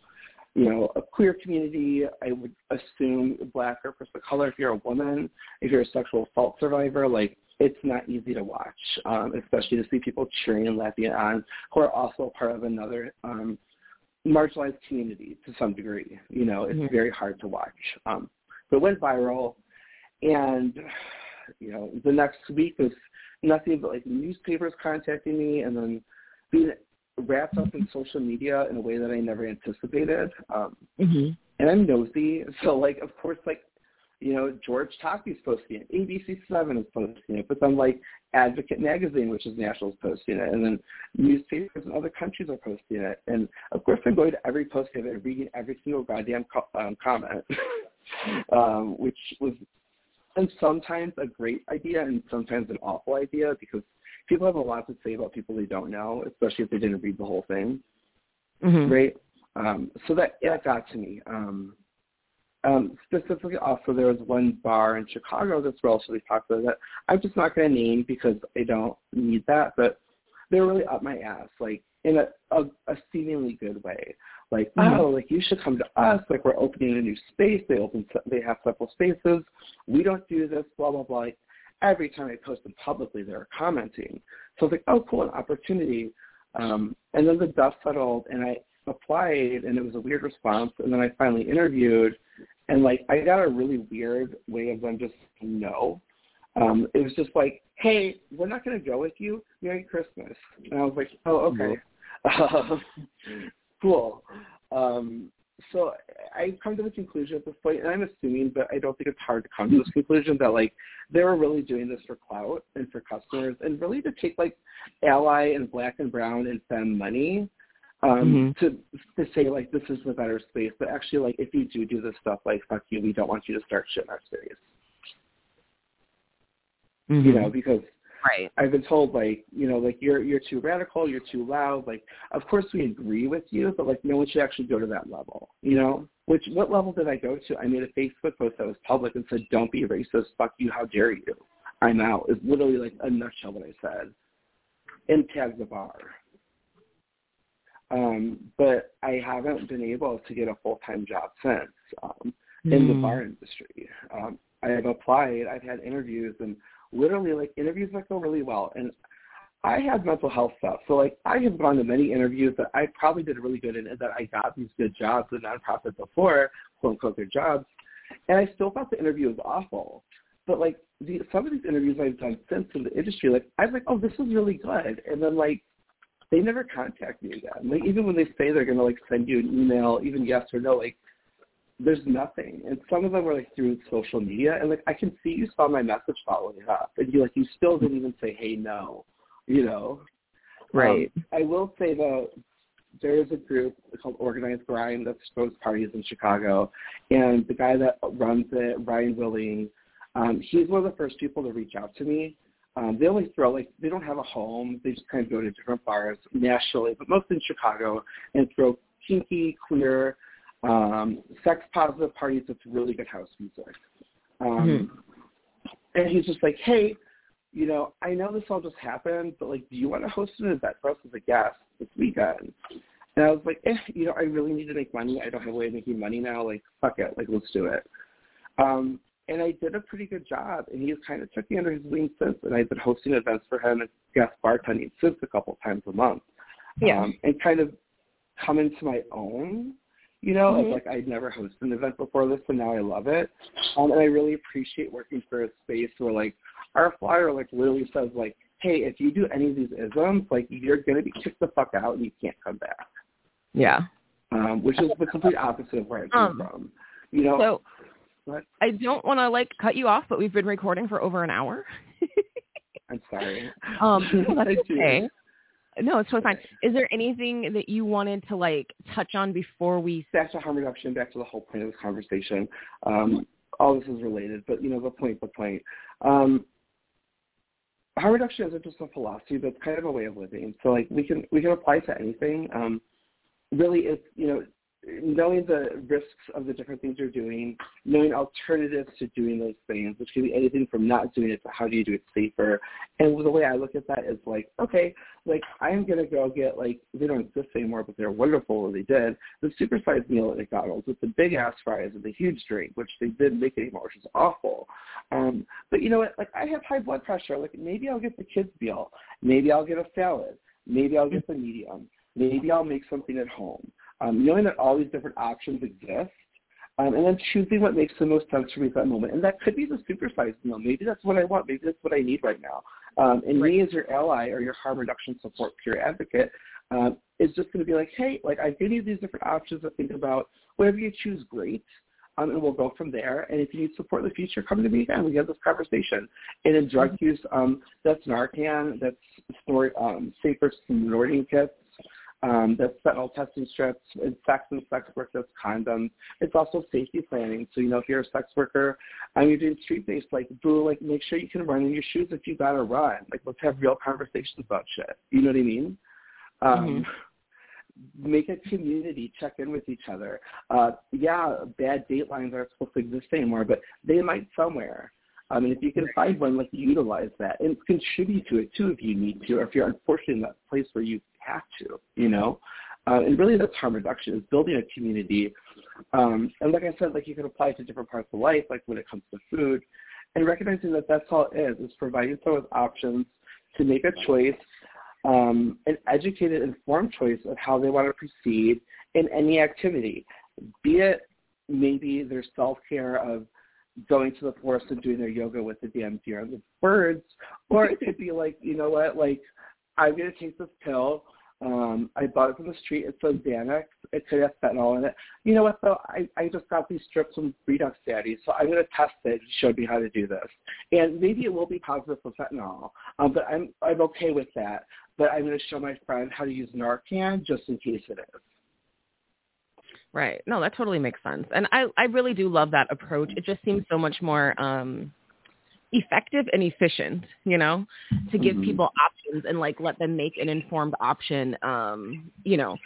you know, a queer community, I would assume black or person of color, if you're a woman, if you're a sexual assault survivor, like it's not easy to watch, um, especially to see people cheering and laughing on who are also part of another um, marginalized community to some degree. You know, it's mm-hmm. very hard to watch. Um, but it went viral, and you know, the next week was nothing but like newspapers contacting me, and then being wrapped up in social media in a way that I never anticipated. Um, mm-hmm. And I'm nosy, <laughs> so like, of course, like you know, George Takei's posting it, ABC7 is posting it, but then like Advocate Magazine, which is national, is posting it, and then newspapers in other countries are posting it. And of course, I'm going to every post of it and reading every single goddamn co- um, comment, <laughs> um, which was and sometimes a great idea and sometimes an awful idea because people have a lot to say about people they don't know, especially if they didn't read the whole thing, mm-hmm. right? Um, so that that got to me. Um, um, specifically, also there was one bar in Chicago that's relatively popular that I'm just not going to name because I don't need that, but they're really up my ass, like in a, a, a seemingly good way. Like, mm-hmm. oh, like you should come to us. Like we're opening a new space. They open, they have several spaces. We don't do this. Blah blah blah. Like, every time I post them publicly, they're commenting. So it's like, oh, cool, an opportunity. Um, and then the dust settled, and I applied, and it was a weird response. And then I finally interviewed, and like I got a really weird way of them just no. Um, it was just like, hey, we're not going to go with you. Merry Christmas. And I was like, oh, okay. Mm-hmm. <laughs> cool. Um, so I've come to the conclusion at this point, and I'm assuming, but I don't think it's hard to come to this conclusion that like they were really doing this for clout and for customers, and really to take like ally and black and brown and femme money um, mm-hmm. to to say like this is the better space, but actually like if you do do this stuff, like fuck you, we don't want you to start shit in our space. Mm-hmm. You know, because right. I've been told like you know like you're you're too radical, you're too loud. Like of course we agree with you, but like no one should actually go to that level. You know, which what level did I go to? I made a Facebook post that was public and said, "Don't be racist, fuck you, how dare you." I'm out. Is literally like a nutshell what I said, and tagged the bar. Um, but I haven't been able to get a full time job since um, mm. in the hmm. bar industry. Um, I have applied, I've had interviews, and literally like interviews that go really well. And I have mental health stuff, so like I have gone to many interviews that I probably did really good in, and that I got these good jobs in nonprofit before, quote unquote, good jobs, and I still thought the interview was awful. But like the, some of these interviews I've done since in the industry, like I was like, oh, this was really good, and then like they never contact me again. Like even when they say they're gonna like send you an email, even yes or no, like there's nothing. And some of them were like through social media, and like I can see you saw my message following up, and you like you still didn't even say hey no, you know. Right. Um, I will say though, there is a group called Organized Grind that throws parties in Chicago, and the guy that runs it, Ryan Willing, um, he's one of the first people to reach out to me um, they only throw like they don't have a home. They just kind of go to different bars nationally, but mostly in Chicago, and throw kinky, queer, um, sex positive parties with really good house music. Um, mm-hmm. And he's just like, hey, you know, I know this all just happened, but like, do you want to host an event for us as a guest this weekend? And I was like, eh, you know, I really need to make money. I don't have a way of making money now. Like, fuck it. Like, let's do it. Um, and I did a pretty good job. And he's kind of took me under his wing since, and I've been hosting events for him and guest bartending since a couple times a month. Yeah. Um, and kind of come into my own, you know, mm-hmm. like I'd never hosted an event before this, and now I love it. Um, and I really appreciate working for a space where like our flyer like literally says like, hey, if you do any of these isms, like you're gonna be kicked the fuck out and you can't come back. Yeah. Um, which is the complete opposite of where I came um, from. You know. So I don't want to like cut you off, but we've been recording for over an hour. <laughs> I'm sorry. Um, that's <laughs> okay. No, it's totally fine. Is there anything that you wanted to like touch on before we? Back to harm reduction. Back to the whole point of this conversation. Um, all this is related, but you know the point. The point. Um, harm reduction isn't just a philosophy, but it's kind of a way of living. So like we can we can apply to anything. Um, really, it's you know knowing the risks of the different things you're doing, knowing alternatives to doing those things, which can be anything from not doing it to how do you do it safer. And the way I look at that is like, okay, like I'm gonna go get like they don't exist anymore, but they're wonderful when they did the supersized meal at McDonald's with the big ass fries and the huge drink, which they didn't make anymore, which is awful. Um, but you know what? Like I have high blood pressure. Like maybe I'll get the kids meal. Maybe I'll get a salad. Maybe I'll get the medium. Maybe I'll make something at home um, knowing that all these different options exist, um, and then choosing what makes the most sense for me at that moment. And that could be the supersized meal. Maybe that's what I want. Maybe that's what I need right now. Um, and right. me as your ally or your harm reduction support peer advocate um, is just going to be like, hey, like I give you these different options to think about. Whatever you choose, great. Um, and we'll go from there. And if you need support in the future, come to me again. We have this conversation. And in drug mm-hmm. use, um, that's Narcan, that's snort, um, safer snorting kits, um, that's fentanyl testing strips. It's sex and sex work. That's condoms. It's also safety planning. So you know, if you're a sex worker and you're doing street based, like do like make sure you can run in your shoes if you gotta run. Like let's have real conversations about shit. You know what I mean? Um, mm-hmm. Make a community. Check in with each other. Uh, yeah, bad datelines aren't supposed to exist anymore, but they might somewhere. I mean, if you can find one, like utilize that and contribute to it too if you need to, or if you're unfortunately in that place where you have to, you know. Uh, and really, that's harm reduction is building a community. Um, and like I said, like you can apply it to different parts of life, like when it comes to food, and recognizing that that's all it is is providing someone with options to make a choice, um, an educated, informed choice of how they want to proceed in any activity, be it maybe their self care of going to the forest and doing their yoga with the damn deer and the birds, or it could be like, you know what, like I'm gonna take this pill. Um, I bought it from the street. It says Xanax. It could have fentanyl in it. You know what though? I, I just got these strips from Redux Daddy, so I'm gonna test it. He showed me how to do this, and maybe it will be positive for fentanyl. Um, but I'm I'm okay with that. But I'm gonna show my friend how to use Narcan just in case it is. Right. No, that totally makes sense. And I, I really do love that approach. It just seems so much more um effective and efficient, you know, to give mm-hmm. people options and like let them make an informed option, um, you know,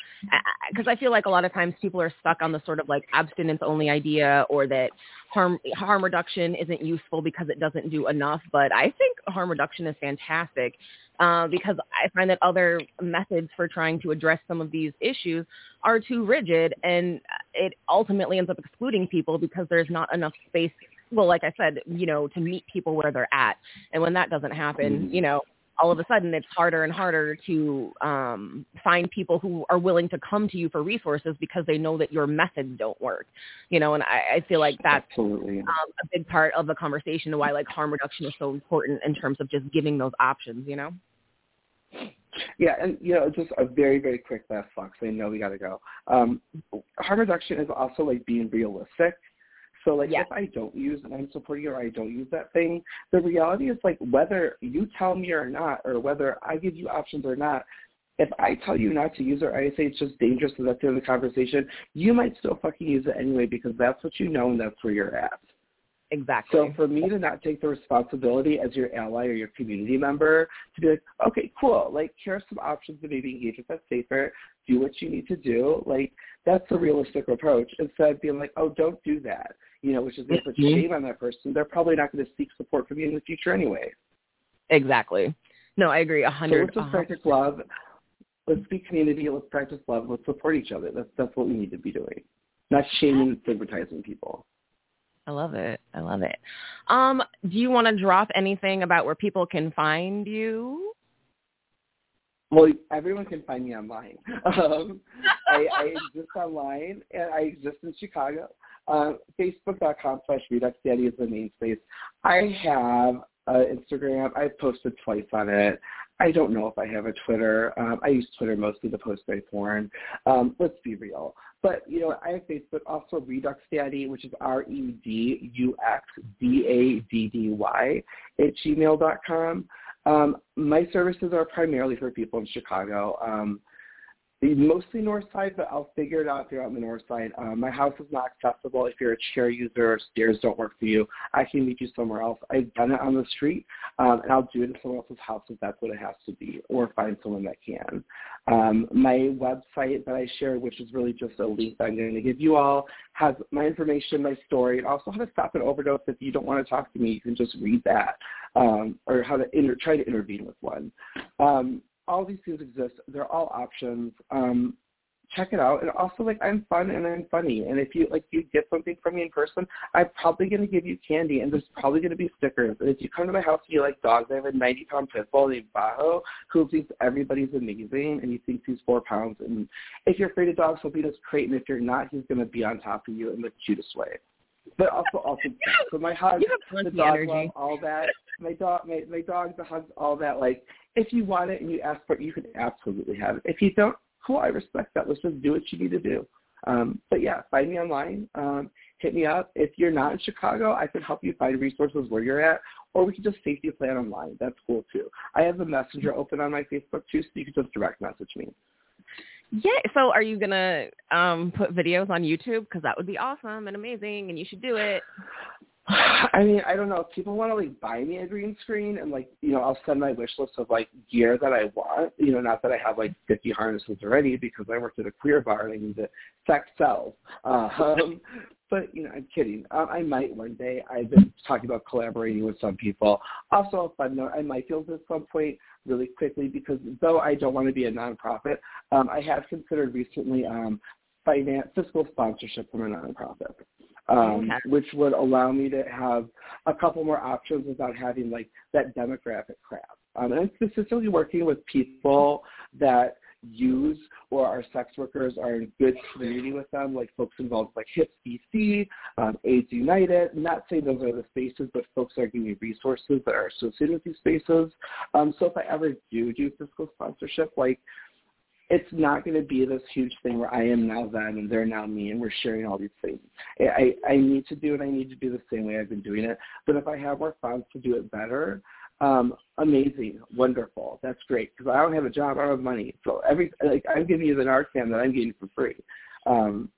because I feel like a lot of times people are stuck on the sort of like abstinence only idea or that harm harm reduction isn't useful because it doesn't do enough. But I think harm reduction is fantastic uh, because I find that other methods for trying to address some of these issues are too rigid and it ultimately ends up excluding people because there's not enough space well, like I said, you know, to meet people where they're at. And when that doesn't happen, mm-hmm. you know, all of a sudden it's harder and harder to um, find people who are willing to come to you for resources because they know that your methods don't work. You know, and I, I feel like that's Absolutely. Um, a big part of the conversation why like harm reduction is so important in terms of just giving those options. You know. Yeah, and you know, just a very, very quick last thought. So I know we got to go. Um, harm reduction is also like being realistic so like if I don't use and I'm supporting or I don't use that thing, the reality is like whether you tell me or not, or whether I give you options or not, if I tell you not to use it or I say it's just dangerous and that's the end of the conversation, you might still fucking use it anyway because that's what you know and that's where you're at. Exactly. So for me to not take the responsibility as your ally or your community member to be like, okay, cool, like here are some options to maybe engage with that safer, do what you need to do, like that's a realistic approach instead of being like, oh, don't do that you know, which is going to put shame on that person, they're probably not going to seek support from you in the future anyway. Exactly. No, I agree. A hundred. So let's just practice love. Let's be community. Let's practice love. Let's support each other. That's that's what we need to be doing, not shaming and stigmatizing people. I love it. I love it. Um, do you want to drop anything about where people can find you? Well, everyone can find me online. <laughs> Um, I, I exist online, and I exist in Chicago. Uh, Facebook.com slash Redux Daddy is the main space. I have uh, Instagram. I've posted twice on it. I don't know if I have a Twitter. Um, I use Twitter mostly to post my porn. Um, let's be real. But, you know, I have Facebook, also Redux Daddy, which is R-E-D-U-X-D-A-D-D-Y at gmail.com. Um, my services are primarily for people in Chicago. Um, mostly north side, but I'll figure it out if you're out on the north side. Um, my house is not accessible. If you're a chair user or stairs don't work for you, I can meet you somewhere else. I've done it on the street, um, and I'll do it in someone else's house if that's what it has to be, or find someone that can. Um, my website that I share, which is really just a link that I'm going to give you all, has my information, my story, and also how to stop an overdose if you don't want to talk to me. You can just read that, um, or how to inter- try to intervene with one. Um, all these things exist. They're all options. Um, check it out. And also, like, I'm fun and I'm funny. And if you like, you get something from me in person, I'm probably going to give you candy, and there's probably going to be stickers. And if you come to my house and you like dogs, I have a 90 pound pit bull named Bajo who thinks everybody's amazing, and he thinks he's four pounds. And if you're afraid of dogs, he'll be this crate, and if you're not, he's going to be on top of you in the cutest way. But also, also, so my <laughs> hug, the dog energy. love, all that. My dog, my my dog, the hugs, all that. Like, if you want it and you ask for it, you can absolutely have it. If you don't, cool, I respect that. Let's just do what you need to do. Um, but yeah, find me online. Um, hit me up. If you're not in Chicago, I can help you find resources where you're at, or we can just safety plan online. That's cool too. I have the messenger open on my Facebook too, so you can just direct message me. Yeah. So are you gonna um put videos on YouTube? Because that would be awesome and amazing, and you should do it. <sighs> I mean, I don't know. If people want to like buy me a green screen and like, you know, I'll send my wish list of like gear that I want. You know, not that I have like 50 harnesses already because I worked at a queer bar and I need to sex sell. Um, <laughs> but you know, I'm kidding. Um, I might one day. I've been talking about collaborating with some people. Also, a fun note: I might feel this at some point really quickly because though I don't want to be a nonprofit, um, I have considered recently um, finance fiscal sponsorship from a nonprofit um, Okay. which would allow me to have a couple more options without having like that demographic crap. Um, and I'm specifically working with people that use or are sex workers are in good community with them, like folks involved with, like HIPS DC, um, AIDS United. Not saying those are the spaces, but folks are giving me resources that are associated with these spaces. Um, so if I ever do do fiscal sponsorship, like it's not going to be this huge thing where I am now them and they're now me and we're sharing all these things. I, I need to do it. I need to do the same way I've been doing it. But if I have more funds to do it better, um, amazing, wonderful. That's great because I don't have a job. I don't have money. So every like I'm giving you the Narcan that I'm getting for free. Um,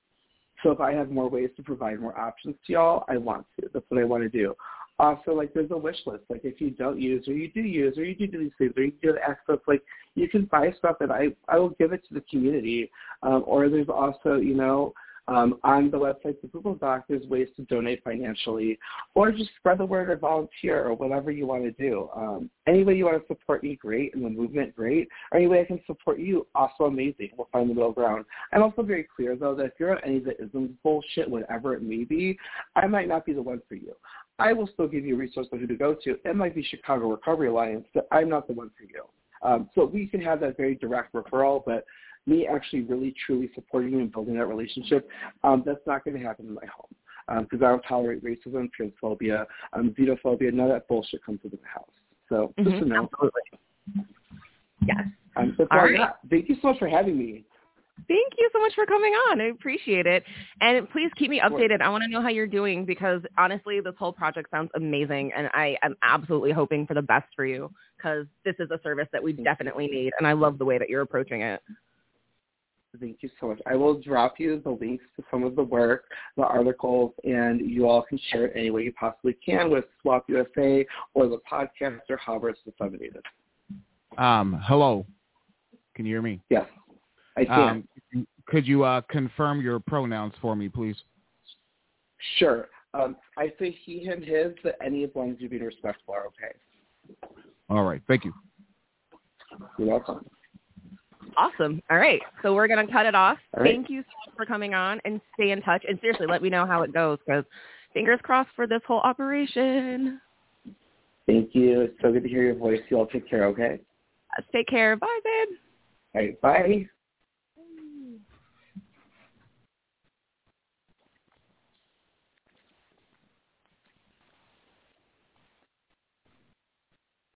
so if I have more ways to provide more options to y'all, I want to. That's what I want to do. Also, like there's a wish list. Like if you don't use or you do use or you do do these things or you do the access, like you can buy stuff and I I will give it to the community. Um, or there's also you know um, on the website the Google Doc there's ways to donate financially or just spread the word or volunteer or whatever you want to do. Um, any way you want to support me, great, and the movement, great. Or any way I can support you, also amazing. We'll find the middle ground. I'm also very clear though that if you're on any of the isms bullshit, whatever it may be, I might not be the one for you. I will still give you a resource on who to go to. It might be Chicago Recovery Alliance, but I'm not the one for you. Um, so we can have that very direct referral, but me actually really truly supporting you and building that relationship, um, that's not going to happen in my home because I don't tolerate racism, transphobia, um, xenophobia. None of that bullshit comes into the house. So just Mhm, to know. Absolutely. Yes. Um, that's All right. Thank you so much for having me. Thank you so much for coming on. I appreciate it. And please keep me updated. I want to know how you're doing because honestly, this whole project sounds amazing. And I am absolutely hoping for the best for you because this is a service that we definitely need. And I love the way that you're approaching it. Thank you so much. I will drop you the links to some of the work, the articles, and you all can share it any way you possibly can with SWOP USA or the podcast or however it's disseminated. Um, hello. Can you hear me? Yes, I can. Um, could you uh, confirm your pronouns for me, please? sure. Um, I say he, him, his, but any as long as you're being respectful are okay. All right. Thank you. You're welcome. Awesome. All right. So we're going to cut it off. All right. Thank you so much for coming on and stay in touch. And seriously, let me know how it goes because fingers crossed for this whole operation. Thank you. It's so good to hear your voice. You all take care, okay? Take care. Bye, babe. All right, bye.